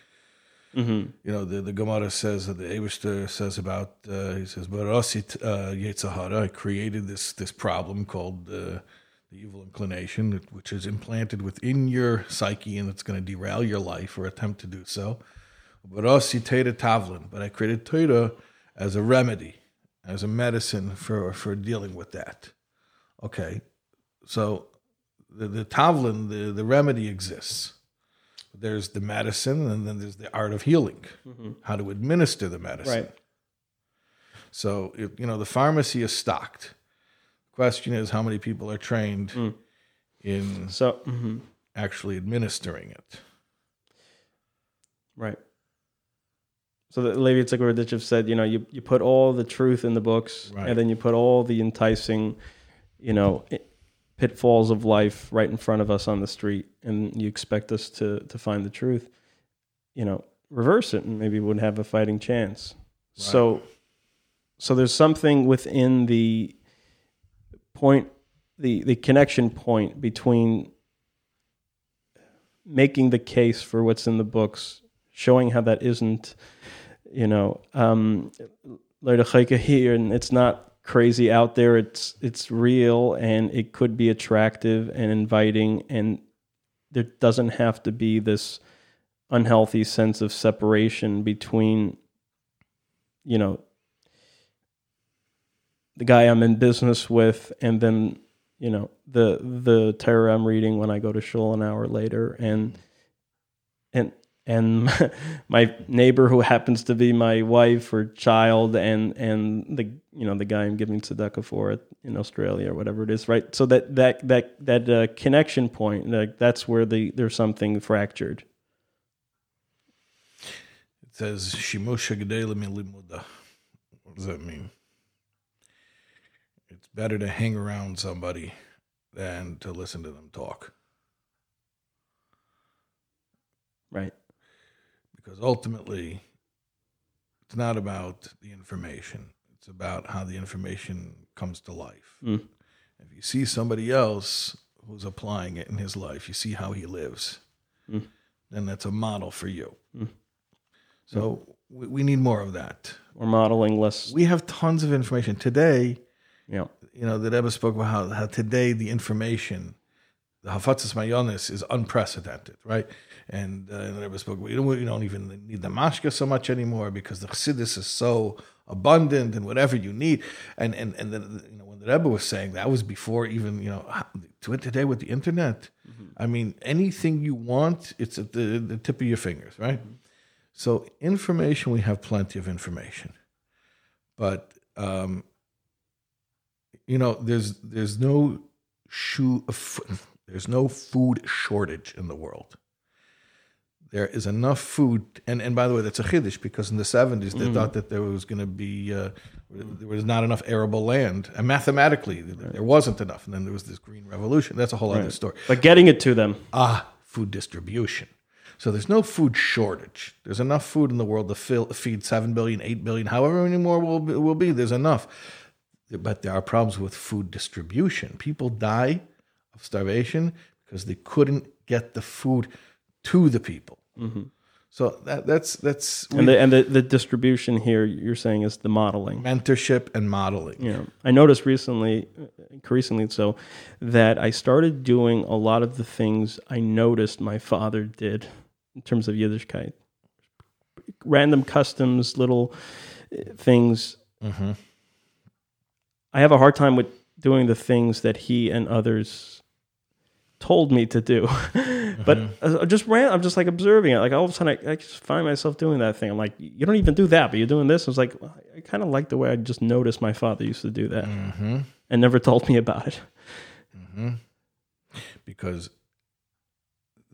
Mm-hmm. you know, the, the Gemara says that the Abishter says about uh, he says, "Barasit uh, Yetzer Hara." I created this this problem called uh, the evil inclination, which is implanted within your psyche, and it's going to derail your life or attempt to do so. Barasi Torah Tavlin, but I created Torah as a remedy, as a medicine for for dealing with that. Okay, so the the Tavlin, the the remedy exists there's the medicine and then there's the art of healing how to administer the medicine right. so if, you know the pharmacy is stocked question is how many people are trained in So mhm. actually administering it Right. So the Levi Yitzhak Berditchev said, you know, you, you put all the truth in the books, Right. and then you put all the enticing, you know, pitfalls of life right in front of us on the street, and you expect us to to find the truth. You know, reverse it, and maybe would have a fighting chance. So, so there's something within the point, the the connection point between making the case for what's in the books, showing how that isn't, you know, um, here, and it's not crazy out there. It's it's real, and it could be attractive and inviting, and there doesn't have to be this unhealthy sense of separation between, you know, the guy I'm in business with, and then you know the the Torah I'm reading when I go to shul an hour later, and and my neighbor who happens to be my wife or child, and and the you know the guy I'm giving tzedakah for in Australia or whatever it is, right? So that that that that uh, connection point, like that's where the there's something fractured. it says shimush limuda what does that mean it's better to hang around somebody than to listen to them talk Right. Because ultimately it's not about the information it's about how the information comes to life Mm. if you see somebody else who's applying it in his life you see how he lives Mm. then that's a model for you Mm. so we, we need more of that We're modeling less. we have tons of information today You know. you know, that Ebba spoke about how, how today the information, the Hafatzas HaMaayanos is unprecedented, right? And uh, and Ebba spoke We don't, you don't even need the mashka so much anymore because the chassidus is so abundant and whatever you need. And and and then you know when the Rebbe was saying that was before even you know to it today with the internet. I mean, anything you want, it's at the the tip of your fingers, right? So information, we have plenty of information, but um, you know, there's there's no shoe, there's no food shortage in the world. There is enough food. And, and by the way, that's a chiddush because in the 70s they thought that there was going to be, uh, there was not enough arable land. And mathematically, there wasn't enough. And then there was this green revolution. That's a whole other story. But getting it to them. Ah, food distribution. So there's no food shortage. There's enough food in the world to fill, feed 7 billion, 8 billion, however many more will be, will be. There's enough. But there are problems with food distribution. People die of starvation because they couldn't get the food to the people. So that, that's that's And the and the, the distribution here you're saying is the modeling. mentorship and modeling. Yeah. I noticed recently, uh, increasingly so, that I started doing a lot of the things I noticed my father did in terms of Yiddishkeit. Random customs, little uh, things. I have a hard time with doing the things that he and others told me to do. but uh, just ran, I'm just like observing it. Like all of a sudden, I, I just find myself doing that thing. I'm like, you don't even do that, but you're doing this. I was like, well, I kind of like the way I just noticed my father used to do that and never told me about it. because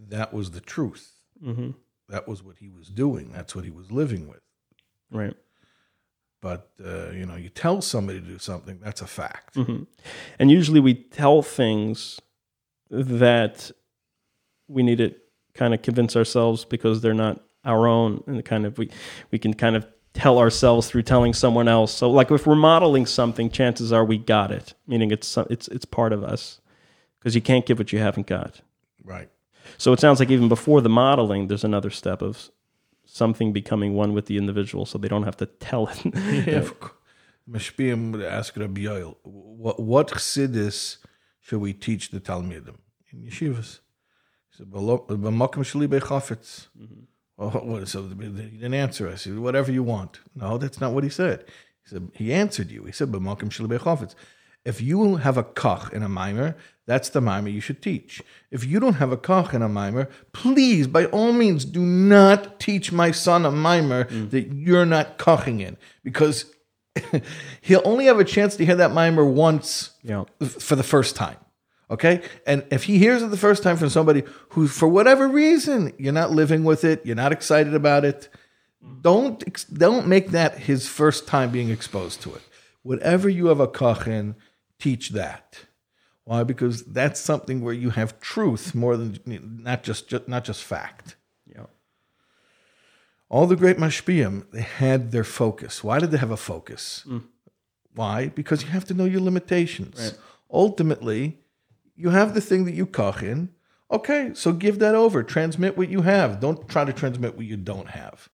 that was the truth. hmm That was what he was doing. That's what he was living with. Right. But uh, you know, you tell somebody to do something, that's a fact. hmm And usually we tell things that we need to kind of convince ourselves because they're not our own, and kind of we we can kind of tell ourselves through telling someone else. So, like if we're modeling something, chances are we got it, meaning it's it's it's part of us because you can't give what you haven't got. Right. So it sounds like even before the modeling, there's another step of something becoming one with the individual, so they don't have to tell it. Yeah. of cou- Mashpiyim would ask Rabbi Yoel, what, chassidus should we teach the Talmidim in yeshivas? He said, "B'lo- b'makom sheli bechafetz." Well, mm-hmm. oh, what- so he didn't answer us. He said, whatever you want. No, that's not what he said. He said, he answered you. He said, b'makom sheli bechafetz. If you have a kach in a mimer, that's the mimer you should teach. If you don't have a kach in a mimer, please, by all means, do not teach my son a mimer mm. that you're not kaching in, because he'll only have a chance to hear that mimer once Yeah. for the first time. Okay? And if he hears it the first time from somebody who, for whatever reason, you're not living with it, you're not excited about it, don't don't make that his first time being exposed to it. Whatever you have a kach in, teach that. Why? Because that's something where you have truth more than not just, just not just fact. yeah. All the great mashpiyim, they had their focus. Why did they have a focus? Mm. Why? Because you have to know your limitations. Ultimately, you have the thing that you kach in. Okay, so give that over. Transmit what you have. Don't try to transmit what you don't have.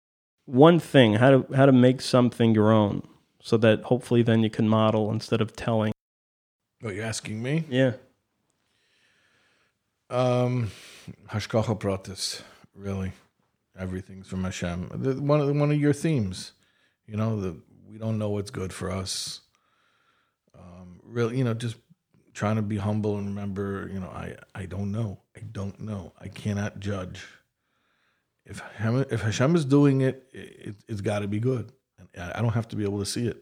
one thing how to how to make something your own so that hopefully then you can model instead of telling Oh, you're asking me? yeah Um, Hashgacha pratis, really. Everything's from Hashem. The- One of one of your themes, you know, the we don't know what's good for us. Um, really, you know, just trying to be humble and remember, you know, I I don't know. I don't know. I cannot judge. If Hashem, if Hashem is doing it, it it's got to be good. And I I don't have to be able to see it.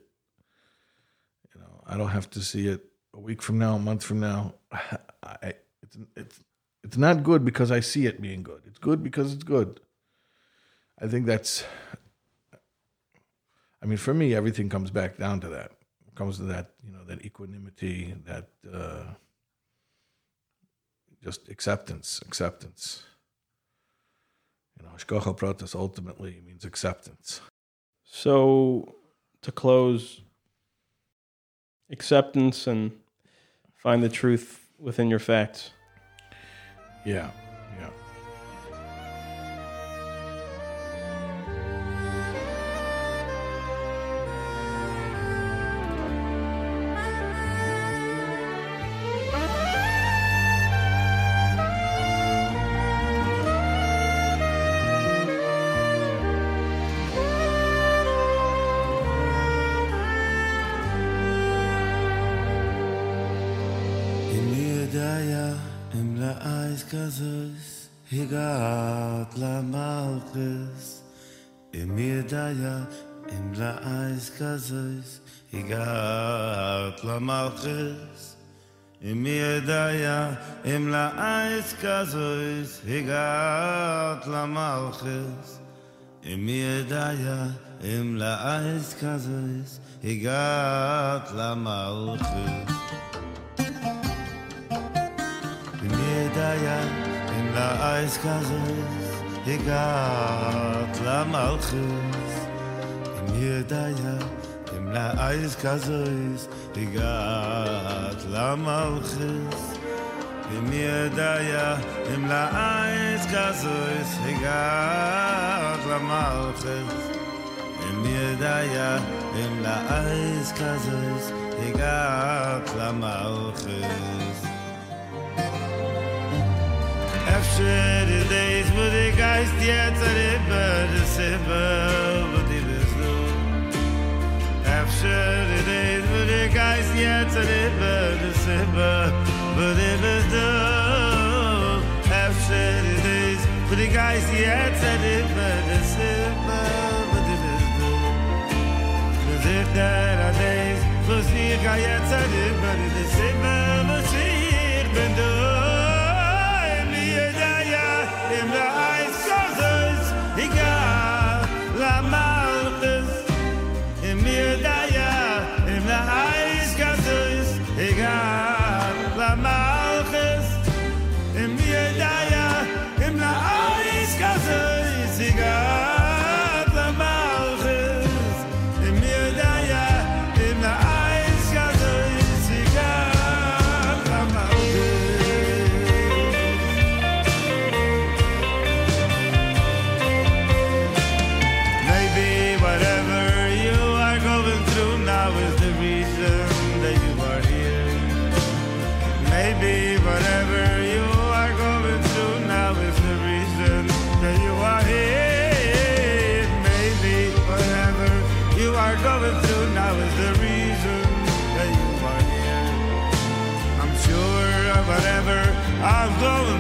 You know, I don't have to see it a week from now, a month from now. I, it's it's it's not good because I see it being good. It's good because it's good. I think that's. I mean, for me, everything comes back down to that. Comes to that, you know, that equanimity, that uh, just acceptance, acceptance. You know, Shkocha Pratas ultimately means acceptance. so to close acceptance and find the truth within your facts Yeah, kazes igat la malch im yedaya im la eis kazois igat la malche im yedaya im la eis kazois igat la malche im yedaya im la eis kazois igat la malch mir da ja im la eis kasels egal la mauch Efter after the days wo de geist jetzt er über de sibel wo de bist du Efter the days wo de geist jetzt er über de sibel wo de bist du Efter the days wo de geist jetzt er über de sibel sich der Adeis, wo sie ich ein Jetzer über die ich bin du, im Jedaya, im Laar. Maybe whatever you are going through now is the reason that you are here. Maybe whatever you are going through now is the reason that you are here. I'm sure of whatever I'm going